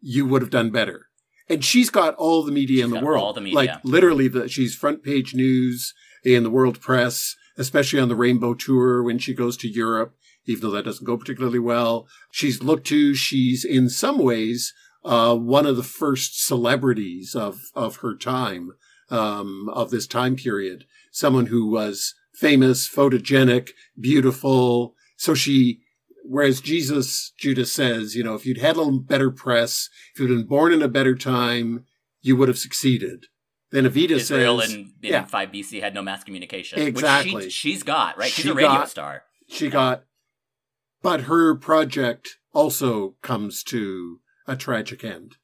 you would have done better. And she's got all the media in the world. all the media. Like literally, the she's front page news in the world press, especially on the Rainbow Tour when she goes to Europe. Even though that doesn't go particularly well, she's looked to. She's in some ways uh, one of the first celebrities of of her time, um, of this time period. Someone who was famous, photogenic, beautiful. So she, whereas Jesus, Judas says, you know, if you'd had a better press, if you'd been born in a better time, you would have succeeded. Then Evita Israel says, in, in yeah. 5 BC had no mass communication. Exactly. Which she, she's got, right? She's She a radio got- star. she got, but her project also comes to a tragic end.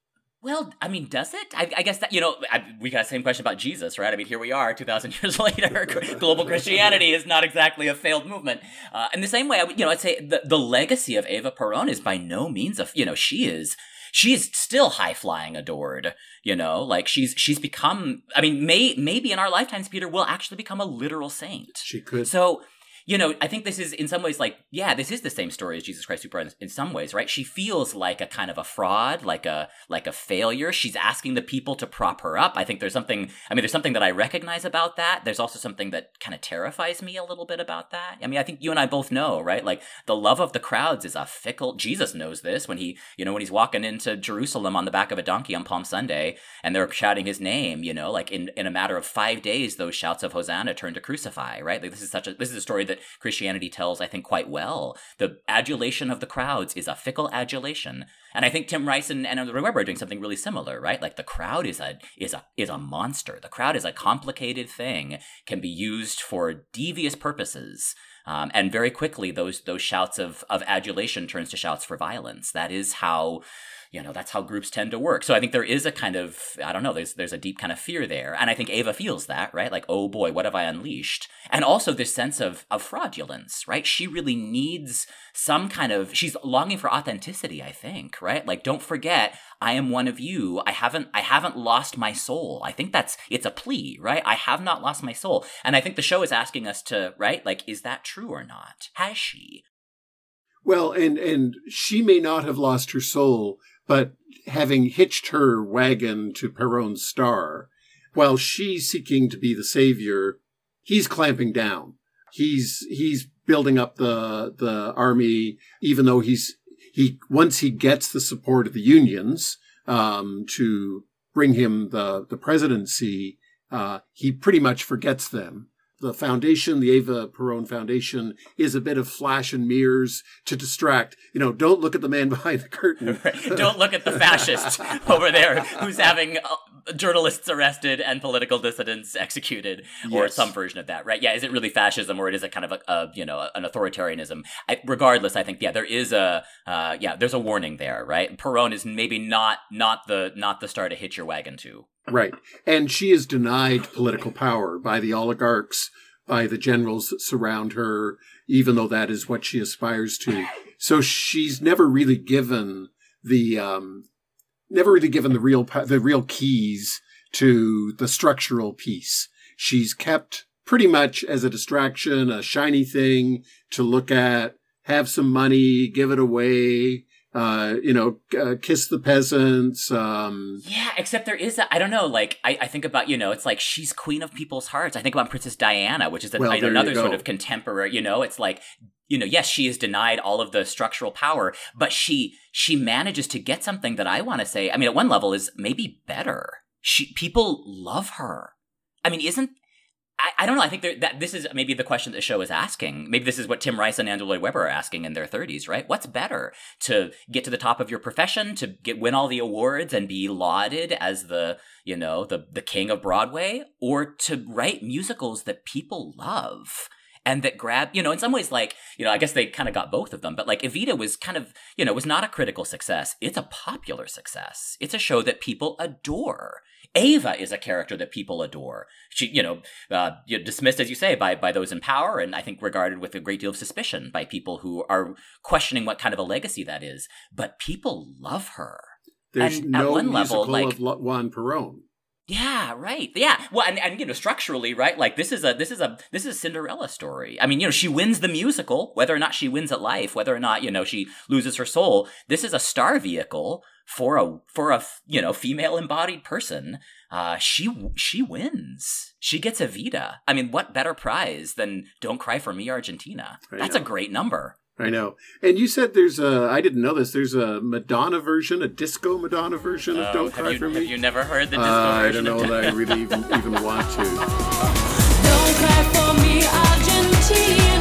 Well, I mean, does it? I, I guess that you know, I, we got the same question about Jesus, right? I mean, here we are, two thousand years later. Global Christianity is not exactly a failed movement. Uh, in the same way, I would, you know, I'd say the the legacy of Eva Peron is by no means a, you know, she is she's still high flying adored. You know, like she's she's become. I mean, may maybe in our lifetimes, Peter will actually become a literal saint. She could. So, you know, I think this is in some ways like, yeah, this is the same story as Jesus Christ Super in, in some ways, right? She feels like a kind of a fraud, like a like a failure. She's asking the people to prop her up. I think there's something. I mean, there's something that I recognize about that. There's also something that kind of terrifies me a little bit about that. I mean, I think you and I both know, right? Like the love of the crowds is a fickle. Jesus knows this when he, you know, when he's walking into Jerusalem on the back of a donkey on Palm Sunday, and they're shouting his name. You know, like in in a matter of five days, those shouts of Hosanna turn to crucify. Right? Like this is such a this is a story that Christianity tells, I think, quite well. The adulation of the crowds is a fickle adulation, and I think Tim Rice and, and Webber are doing something really similar. Right? Like the crowd is a is a is a monster. The crowd is a complicated thing, can be used for devious purposes. Um, and very quickly, those those shouts of of adulation turns to shouts for violence. That is how you know that's how groups tend to work. So i think there is a kind of i don't know there's there's a deep kind of fear there. And i think ava feels that right? Like oh boy what have i unleashed? And also this sense of of fraudulence right? She really needs some kind of she's longing for authenticity i think right? Like don't forget i am one of you. I haven't i haven't lost my soul. I think that's it's a plea right? I have not lost my soul. And i think the show is asking us to right? Like is that true or not? Has she? Well, and and she may not have lost her soul, but having hitched her wagon to Peron's star, while she's seeking to be the savior, he's clamping down. He's he's building up the the army, even though he's he once he gets the support of the unions um, to bring him the the presidency, uh, he pretty much forgets them. The foundation, the Ava Peron Foundation, is a bit of flash and mirrors to distract. You know, don't look at the man behind the curtain. Don't look at the fascist over there who's having uh, journalists arrested and political dissidents executed, or some version of that, right? Yeah, is it really fascism or it is it kind of a, a you know an authoritarianism? I, regardless, I think yeah, there is a uh, yeah, there's a warning there, right? Perón is maybe not not the not the star to hitch your wagon to. Right. And she is denied political power by the oligarchs, by the generals that surround her, even though that is what she aspires to. So she's never really given the, um, never really given the real the real keys to the structural piece. She's kept pretty much as a distraction, a shiny thing to look at, have some money, give it away, uh, you know, uh, kiss the peasants. Um, Yeah, except there is, a, I don't know, like, I, I think about, you know, it's like she's queen of people's hearts. I think about Princess Diana, which is a, Well, another sort of contemporary, you know, it's like, you know, yes, she is denied all of the structural power, but she, she manages to get something that I want to say, I mean, at one level is maybe better. She, people love her. I mean, isn't, I, I don't know. I think that this is maybe the question the show is asking. Maybe this is what Tim Rice and Andrew Lloyd Webber are asking in their 30s, right? What's better to get to the top of your profession, to get win all the awards and be lauded as the you know the the king of Broadway, or to write musicals that people love? And that grab, you know, in some ways, like, you know, I guess they kind of got both of them, but like Evita was kind of, you know, was not a critical success. It's a popular success. It's a show that people adore. Ava is a character that people adore. She, you know, uh, dismissed as you say by by those in power, and I think regarded with a great deal of suspicion by people who are questioning what kind of a legacy that is. But people love her. there's And at no one musical level, like- of Juan Perón. Yeah, right. Yeah. Well, and, and you know, structurally, right? Like this is a this is a this is a Cinderella story. I mean, you know, she wins the musical, whether or not she wins at life, whether or not you know she loses her soul. This is a star vehicle for a for a you know female embodied person. Uh, she she wins. She gets Evita. I mean, what better prize than "Don't Cry for Me, Argentina"? That's a great number. I know. And you said there's a, I didn't know this, there's a Madonna version, a disco Madonna version of Oh, Don't Cry you, for have Me. you never heard the Uh, disco I version don't know that I really even, even want to. Don't cry for me, Argentina.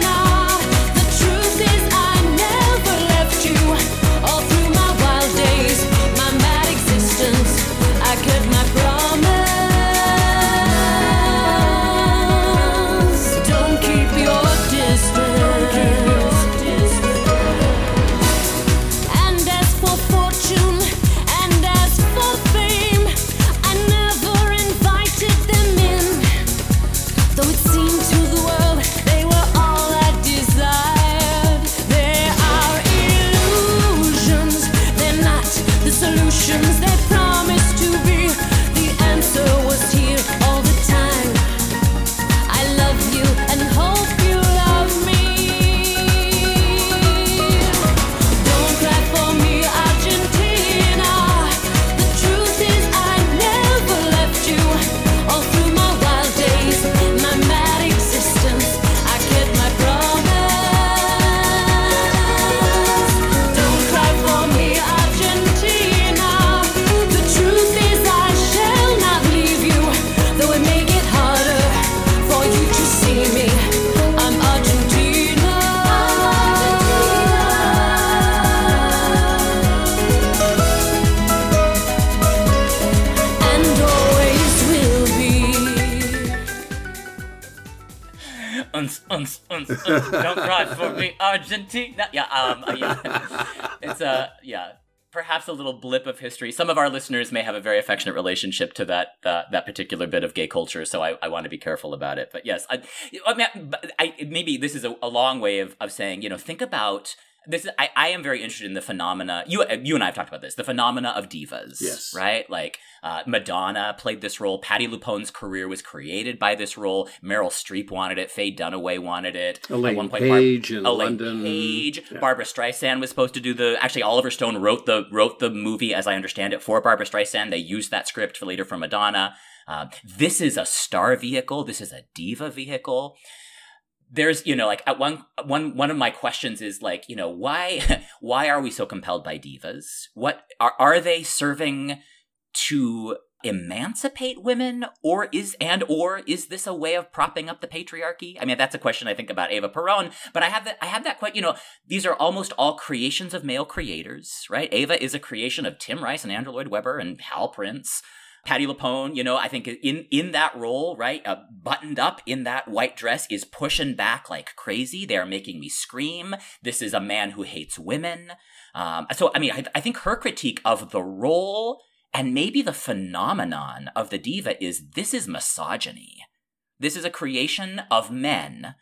Don't cry for me, Argentina. Yeah, um, uh, yeah. it's a yeah, perhaps a little blip of history. Some of our listeners may have a very affectionate relationship to that uh, that particular bit of gay culture, so I, I want to be careful about it. But yes, I, I, mean, I maybe this is a, a long way of, of saying you know think about. This is, I, I am very interested in the phenomena. You you and I have talked about this. The phenomena of divas, Yes. right? Like uh, Madonna played this role. Patty LuPone's career was created by this role. Meryl Streep wanted it. Faye Dunaway wanted it. At Elaine one point, Paige in Elaine London. Paige. Yeah. Barbra Streisand was supposed to do the. Actually, Oliver Stone wrote the wrote the movie, as I understand it, for Barbra Streisand. They used that script for later for Madonna. Uh, this is a star vehicle. This is a diva vehicle. There's, you know, like at one one one of my questions is like, you know, why why are we so compelled by divas? What are are they serving to emancipate women or is and or is this a way of propping up the patriarchy i mean that's a question i think about ava peron but i have that i have that quite you know these are almost all creations of male creators right ava is a creation of tim rice and andrew lloyd webber and hal prince Patty LuPone, you know, I think in in that role, right, uh, buttoned up in that white dress, is pushing back like crazy. They are making me scream. This is a man who hates women. Um, so, I mean, I, I think her critique of the role and maybe the phenomenon of the diva is this is misogyny. This is a creation of men.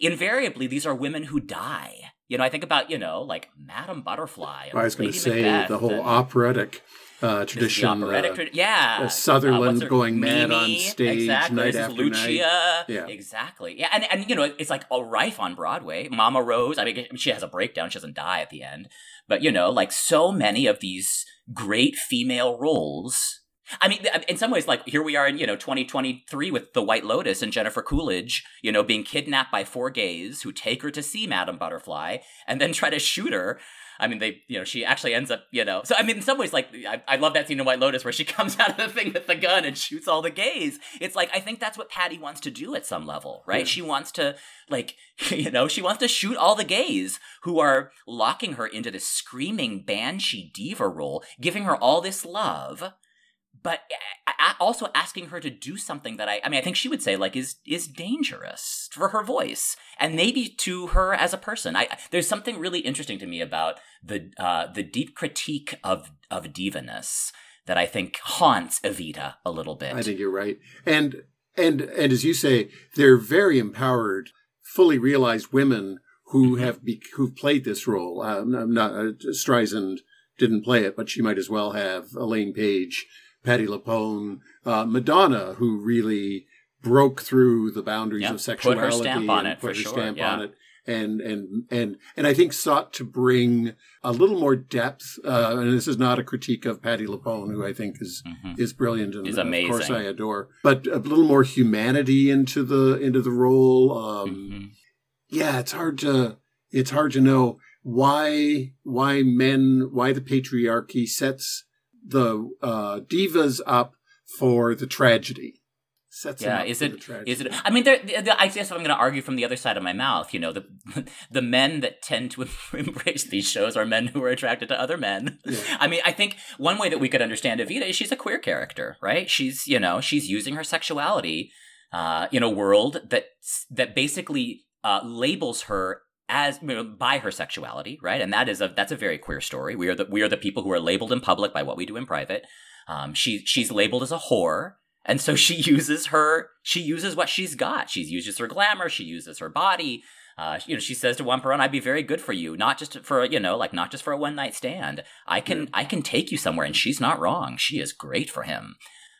Invariably, these are women who die. You know, I think about, you know, like Madame Butterfly. I was going to say Macbeth the whole and- operatic uh, This is the tradition. operatic uh, trad- yeah. uh, Uh, Sutherland what's her- going mad on stage exactly. night this is after Lucia. night. Yeah. Exactly. Yeah, and and you know it's like a rife on Broadway. Mama Rose. I mean, she has a breakdown. She doesn't die at the end, but you know, like so many of these great female roles. I mean, in some ways, like here we are in you know 2023 with the White Lotus and Jennifer Coolidge, you know, being kidnapped by four gays who take her to see Madame Butterfly and then try to shoot her. I mean, they, you know, she actually ends up, you know. So, I mean, in some ways, like, I, I love that scene in White Lotus where she comes out of the thing with the gun and shoots all the gays. It's like, I think that's what Patty wants to do at some level, right? She wants to, like, you know, she wants to shoot all the gays who are locking her into this screaming banshee diva role, giving her all this love but a- also asking her to do something that I, I mean, I think she would say like is is dangerous for her voice and maybe to her as a person. I there's something really interesting to me about the uh, the deep critique of of divaness that I think haunts Evita a little bit. I think you're right. And and and as you say, they're very empowered, fully realized women who Mm-hmm. have be, who've played this role. Um, I'm not uh, Streisand didn't play it, but she might as well have. Elaine Paige, Patty LuPone, uh, Madonna, who really broke through the boundaries Yeah, of sexuality, put her stamp on it, for put her sure, stamp yeah. on it. And and and and I think sought to bring a little more depth. Uh, and this is not a critique of Patty LuPone, who I think is Mhm. is brilliant and Is of course. I adore. But a little more humanity into the into the role. Um, Mhm. Yeah, it's hard to it's hard to know why why men why the patriarchy sets the uh, divas up for the tragedy. Sets Yeah, is it? Is it? I mean, there. the- I guess I'm going to argue from the other side of my mouth. You know, the the men that tend to embrace these shows are men who are attracted to other men. Yeah. I mean, I think one way that we could understand Evita is she's a queer character, right? She's you know she's using her sexuality uh, in a world that that basically uh, labels her as you know, by her sexuality, right? And that is a that's a very queer story. We are the we are the people who are labeled in public by what we do in private. Um, she she's labeled as a whore, and so she uses her she uses what she's got. She uses her glamour. She uses her body. Uh, you know, she says to Juan Perón, "I'd be very good for you, not just for you know, like not just for a one night stand. I can I can take you somewhere." And she's not wrong. She is great for him.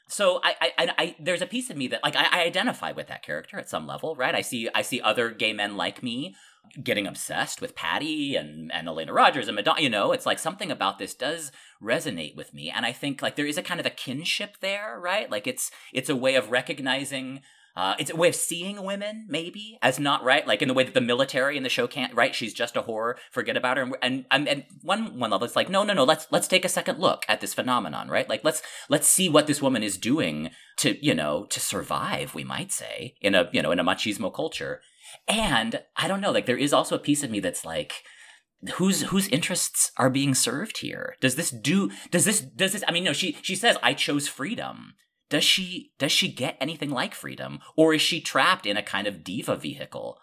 So I, I, I, I there's a piece of me that like I, I identify with that character at some level, right? I see, I see other gay men like me getting obsessed with Patty and and Elena Rogers and Madonna. You know, it's like something about this does resonate with me, and I think like there is a kind of a kinship there, right? Like it's it's a way of recognizing. Uh, it's a way of seeing women, maybe, as not right, like in the way that the military in the show can't. Right, she's just a whore. Forget about her. And and, and, one one level, it's like, no, no, no. Let's let's take a second look at this phenomenon, right? Like let's let's see what this woman is doing to you know to survive. We might say in a you know in a machismo culture, and I don't know. Like there is also a piece of me that's like, whose whose interests are being served here? Does this do? Does this does this? I mean, no. She she says I chose freedom. Does she does she get anything like freedom, or is she trapped in a kind of diva vehicle?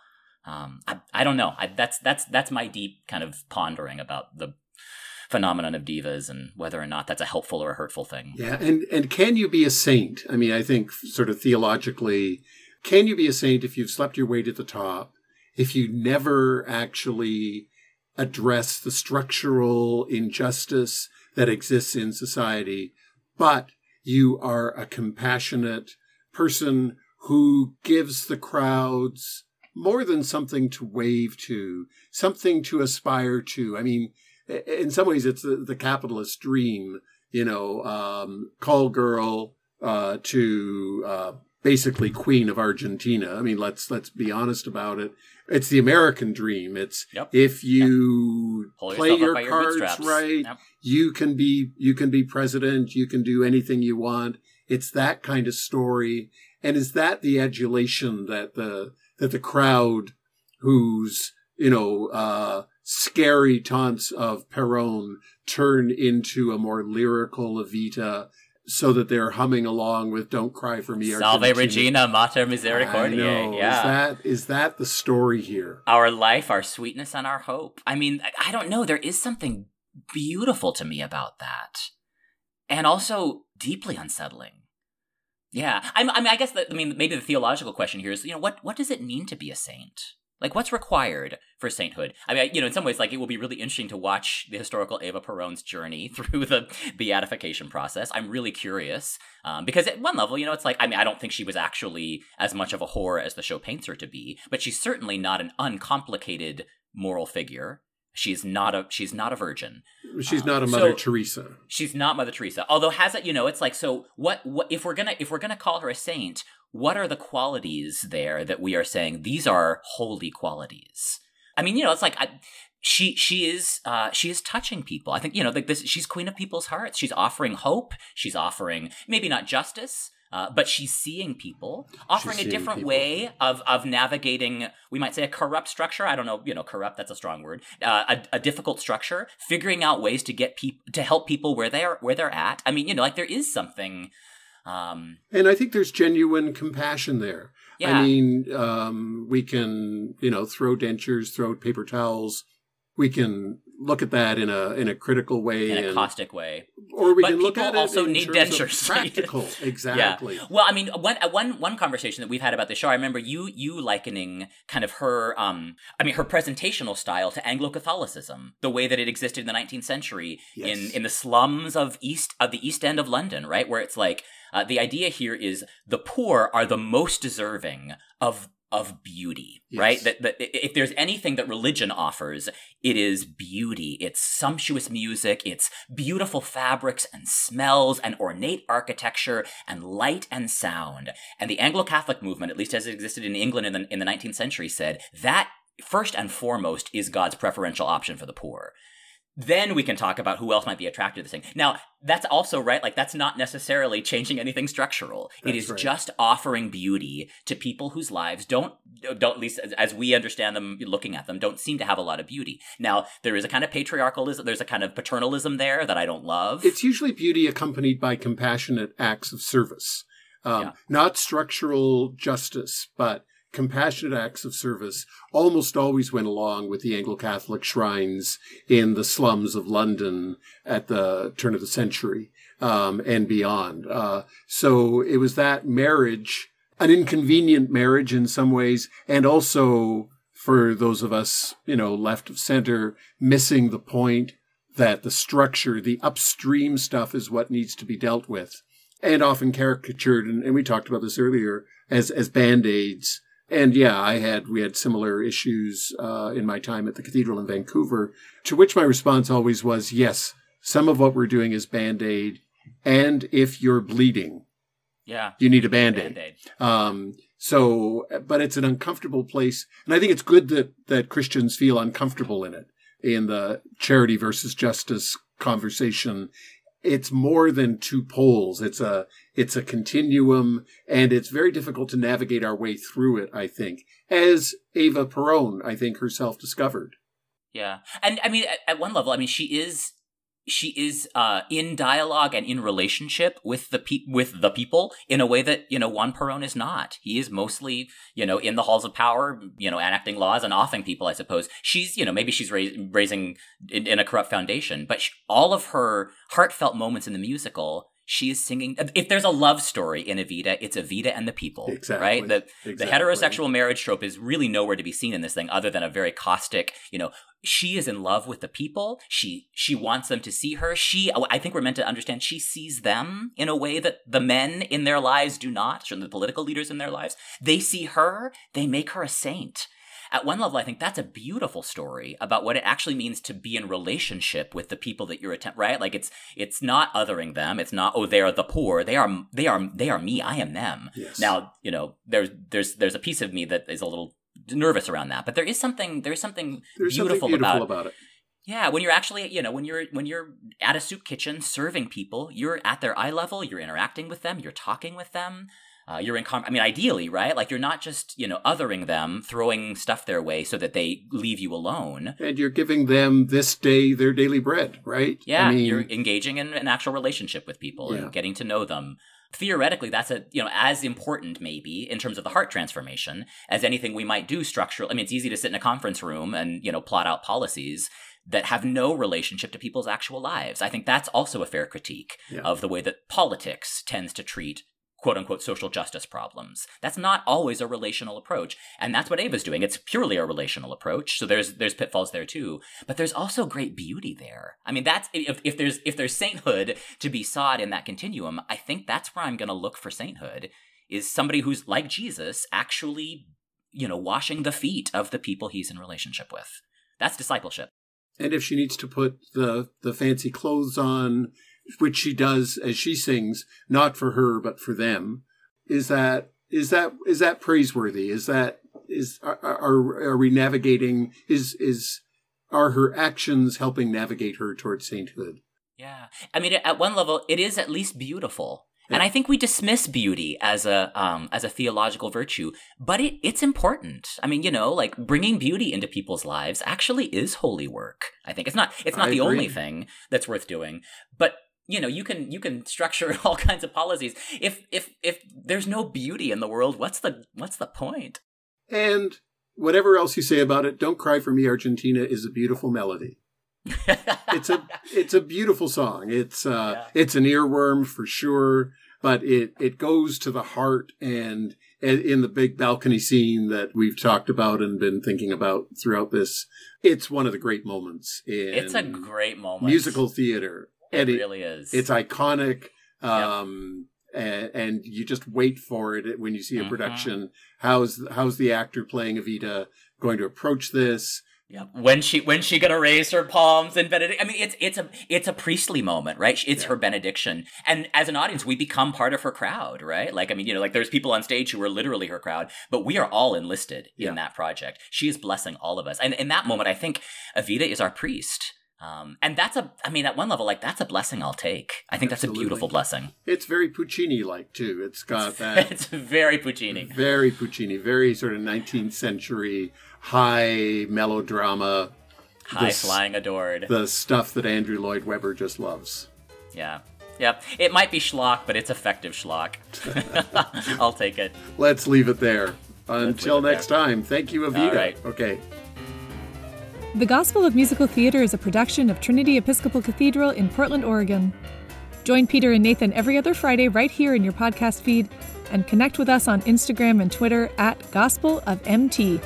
Um, I I don't know. I, that's that's that's my deep kind of pondering about the phenomenon of divas and whether or not that's a helpful or a hurtful thing. Yeah, and and can you be a saint? I mean, I think sort of theologically, can you be a saint if you've slept your way to the top, if you never actually address the structural injustice that exists in society, but you are a compassionate person who gives the crowds more than something to wave to, something to aspire to. I mean, in some ways, it's the, the capitalist dream, you know, um, call girl uh, to uh, basically queen of Argentina. I mean, let's let's be honest about it. It's the American dream. It's Yep. if you Pull play your by your cards right, Yep. you can be you can be president. You can do anything you want. It's that kind of story, and is that the adulation that the that the crowd, whose you know uh, scary taunts of Perón, turn into a more lyrical Evita, so that they're humming along with "Don't Cry for Me." Salve Regina, Mater I Misericordiae. know. Yeah. Is that is that the story here? our life, our sweetness, and our hope. I mean, I- I don't know. There is something beautiful to me about that, and also deeply unsettling. Yeah, I'm, I mean, I guess that, I mean, maybe the theological question here is, you know, what what does it mean to be a saint? Like, what's required for sainthood? I mean, you know, in some ways, like, it will be really interesting to watch the historical Eva Peron's journey through the beatification process. I'm really curious um, because at one level, you know, it's like, I mean, I don't think she was actually as much of a whore as the show paints her to be, but she's certainly not an uncomplicated moral figure. She's not a she's not a virgin. She's not a Mother so- Teresa. She's not Mother Teresa. Although has it, you know, it's like so. What? What if we're gonna if we're gonna call her a saint? What are the qualities there that we are saying these are holy qualities? I mean, you know, it's like I, she she is uh, she is touching people. I think you know, like this. She's queen of people's hearts. She's offering hope. She's offering maybe not justice. Uh, but she's seeing people, offering a different people. way of of navigating. We might say a corrupt structure. I don't know. You know, corrupt. That's a strong word. Uh, a, a difficult structure. Figuring out ways to get people to help people where they are where they're at. I mean, you know, like there is something. Um, And I think there's genuine compassion there. Yeah. I mean, um, we can, you know, throw dentures, throw paper towels. We can look at that in a in a critical way, in a and- caustic way. or we but can look at it also in need terms of dentures. Practical, exactly. Yeah. Well, I mean, one uh, one one conversation that we've had about the show, I remember you you likening kind of her, um, I mean, her presentational style to Anglo Catholicism, the way that it existed in the 19th century in in the slums of east of the East End of London, right, where it's like uh, the idea here is the poor are the most deserving of of beauty, Yes. right? That, that if there's anything that religion offers, it is beauty. It's sumptuous music. It's beautiful fabrics and smells and ornate architecture and light and sound. And the Anglo-Catholic movement, at least as it existed in England in the, in the 19th century, said that first and foremost is God's preferential option for the poor. Then we can talk about who else might be attracted to this thing. Now, that's also right. Like, that's not necessarily changing anything structural. it That's is right. just offering beauty to people whose lives don't, don't at least as, as we understand them, looking at them, don't seem to have a lot of beauty. Now, there is a kind of patriarchalism, there's a kind of paternalism there that I don't love. It's usually beauty accompanied by compassionate acts of service, um, Yeah. not structural justice, but compassionate acts of service almost always went along with the Anglo-Catholic shrines in the slums of London at the turn of the century um, and beyond. Uh, so it was that marriage, an inconvenient marriage in some ways, and also for those of us, you know, left of center, missing the point that the structure, the upstream stuff is what needs to be dealt with and often caricatured. And, and we talked about this earlier as, as band-aids. And yeah, I had, we had similar issues, uh, in my time at the cathedral in Vancouver, to which my response always was, yes, some of what we're doing is band-aid. And if you're bleeding, yeah. you need a band-aid. Band-aid. Um, so, but it's an uncomfortable place. And I think it's good that, that Christians feel uncomfortable in it. In the charity versus justice conversation, it's more than two poles. It's a, it's a continuum and it's very difficult to navigate our way through it, I think, as Eva Peron, I think herself discovered. Yeah, and I mean, at, at one level, I mean, she is she is uh, in dialogue and in relationship with the pe- with the people in a way that you know Juan Perón is not. He is mostly you know in the halls of power, you know, enacting laws and offing people. I suppose she's you know maybe she's rais- raising in, in a corrupt foundation, but sh all of her heartfelt moments in the musical. She is singing. If there's a love story in Evita, it's Evita and the people, Exactly. right? The, the heterosexual marriage trope is really nowhere to be seen in this thing, other than a very caustic, you know, she is in love with the people. She she wants them to see her. She oh, I think we're meant to understand she sees them in a way that the men in their lives do not. Certainly the political leaders in their lives. They see her, they make her a saint. At one level, I think that's a beautiful story about what it actually means to be in relationship with the people that you're attempt right. Like it's it's not othering them. It's not oh they are the poor. They are they are they are me. I am them. Yes. Now you know there's there's there's a piece of me that is a little nervous around that, but there is something there is something There's beautiful, something beautiful about about it. yeah, when you're actually, you know, when you're when you're at a soup kitchen serving people, you're at their eye level, you're interacting with them, you're talking with them. Uh, you're in com- I mean ideally, right? Like you're not just, you know, othering them, throwing stuff their way so that they leave you alone. And you're giving them this day their daily bread, right? Yeah, I mean, you're engaging in an actual relationship with people Yeah. and getting to know them. Theoretically, that's a you know as important maybe in terms of the heart transformation as anything we might do structural. I mean, it's easy to sit in a conference room and you know plot out policies that have no relationship to people's actual lives. I think that's also a fair critique Yeah. of the way that politics tends to treat quote unquote social justice problems. That's not always a relational approach. And that's what Eva's doing. It's purely a relational approach. So there's there's pitfalls there too. But there's also great beauty there. I mean that's if, if there's if there's sainthood to be sought in that continuum, I think that's where I'm gonna look for sainthood, is somebody who's like Jesus, actually, you know, washing the feet of the people he's in relationship with. That's discipleship. And if she needs to put the the fancy clothes on, which she does as she sings, not for her but for them, is that is that is that praiseworthy? Is that is are are, are we navigating? Is is are her actions helping navigate her towards sainthood? Yeah. I mean, at one level, it is at least beautiful. And I think we dismiss beauty as a um, as a theological virtue, but it, it's important. I mean, you know, like bringing beauty into people's lives actually is holy work. I think it's not it's not I the agree. only thing that's worth doing, but you know, you can you can structure all kinds of policies. If if if there's no beauty in the world, what's the what's the point? And whatever else you say about it, "Don't Cry for Me, Argentina" is a beautiful melody. It's a it's a beautiful song. It's uh Yeah. it's an earworm for sure, but it it goes to the heart and in the big balcony scene that we've talked about and been thinking about throughout this, it's one of the great moments in it's a great moment. musical theater. It and really is. it's iconic. Um and, and you just wait for it when you see a Mhm. production. How's how's the actor playing Evita going to approach this? Yeah. When she when she gonna raise her palms and benedict? I mean, it's it's a it's a priestly moment, right? It's Yeah. her benediction, and as an audience, we become part of her crowd, right? Like, I mean, you know, like there's people on stage who are literally her crowd, but we are all enlisted Yeah. in that project. She is blessing all of us, and in that moment, I think Evita is our priest. Um, and that's a, I mean, at one level, like that's a blessing I'll take. I think that's a beautiful blessing. It's very Puccini like too. It's got that it's very Puccini. very Puccini, very sort of 19th century high melodrama, High This- flying adored. the stuff that Andrew Lloyd Webber just loves. Yeah. Yeah. It might be schlock, but it's effective schlock. I'll take it. Let's leave it there. Until it next time, thank you, Evita. Right. Okay. The Gospel of Musical Theater is a production of Trinity Episcopal Cathedral in Portland, Oregon. Join Peter and Nathan every other Friday right here in your podcast feed and connect with us on Instagram and Twitter at Gospel of MT.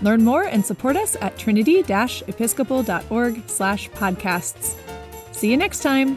Learn more and support us at trinity-episcopal.org slash podcasts. See you next time.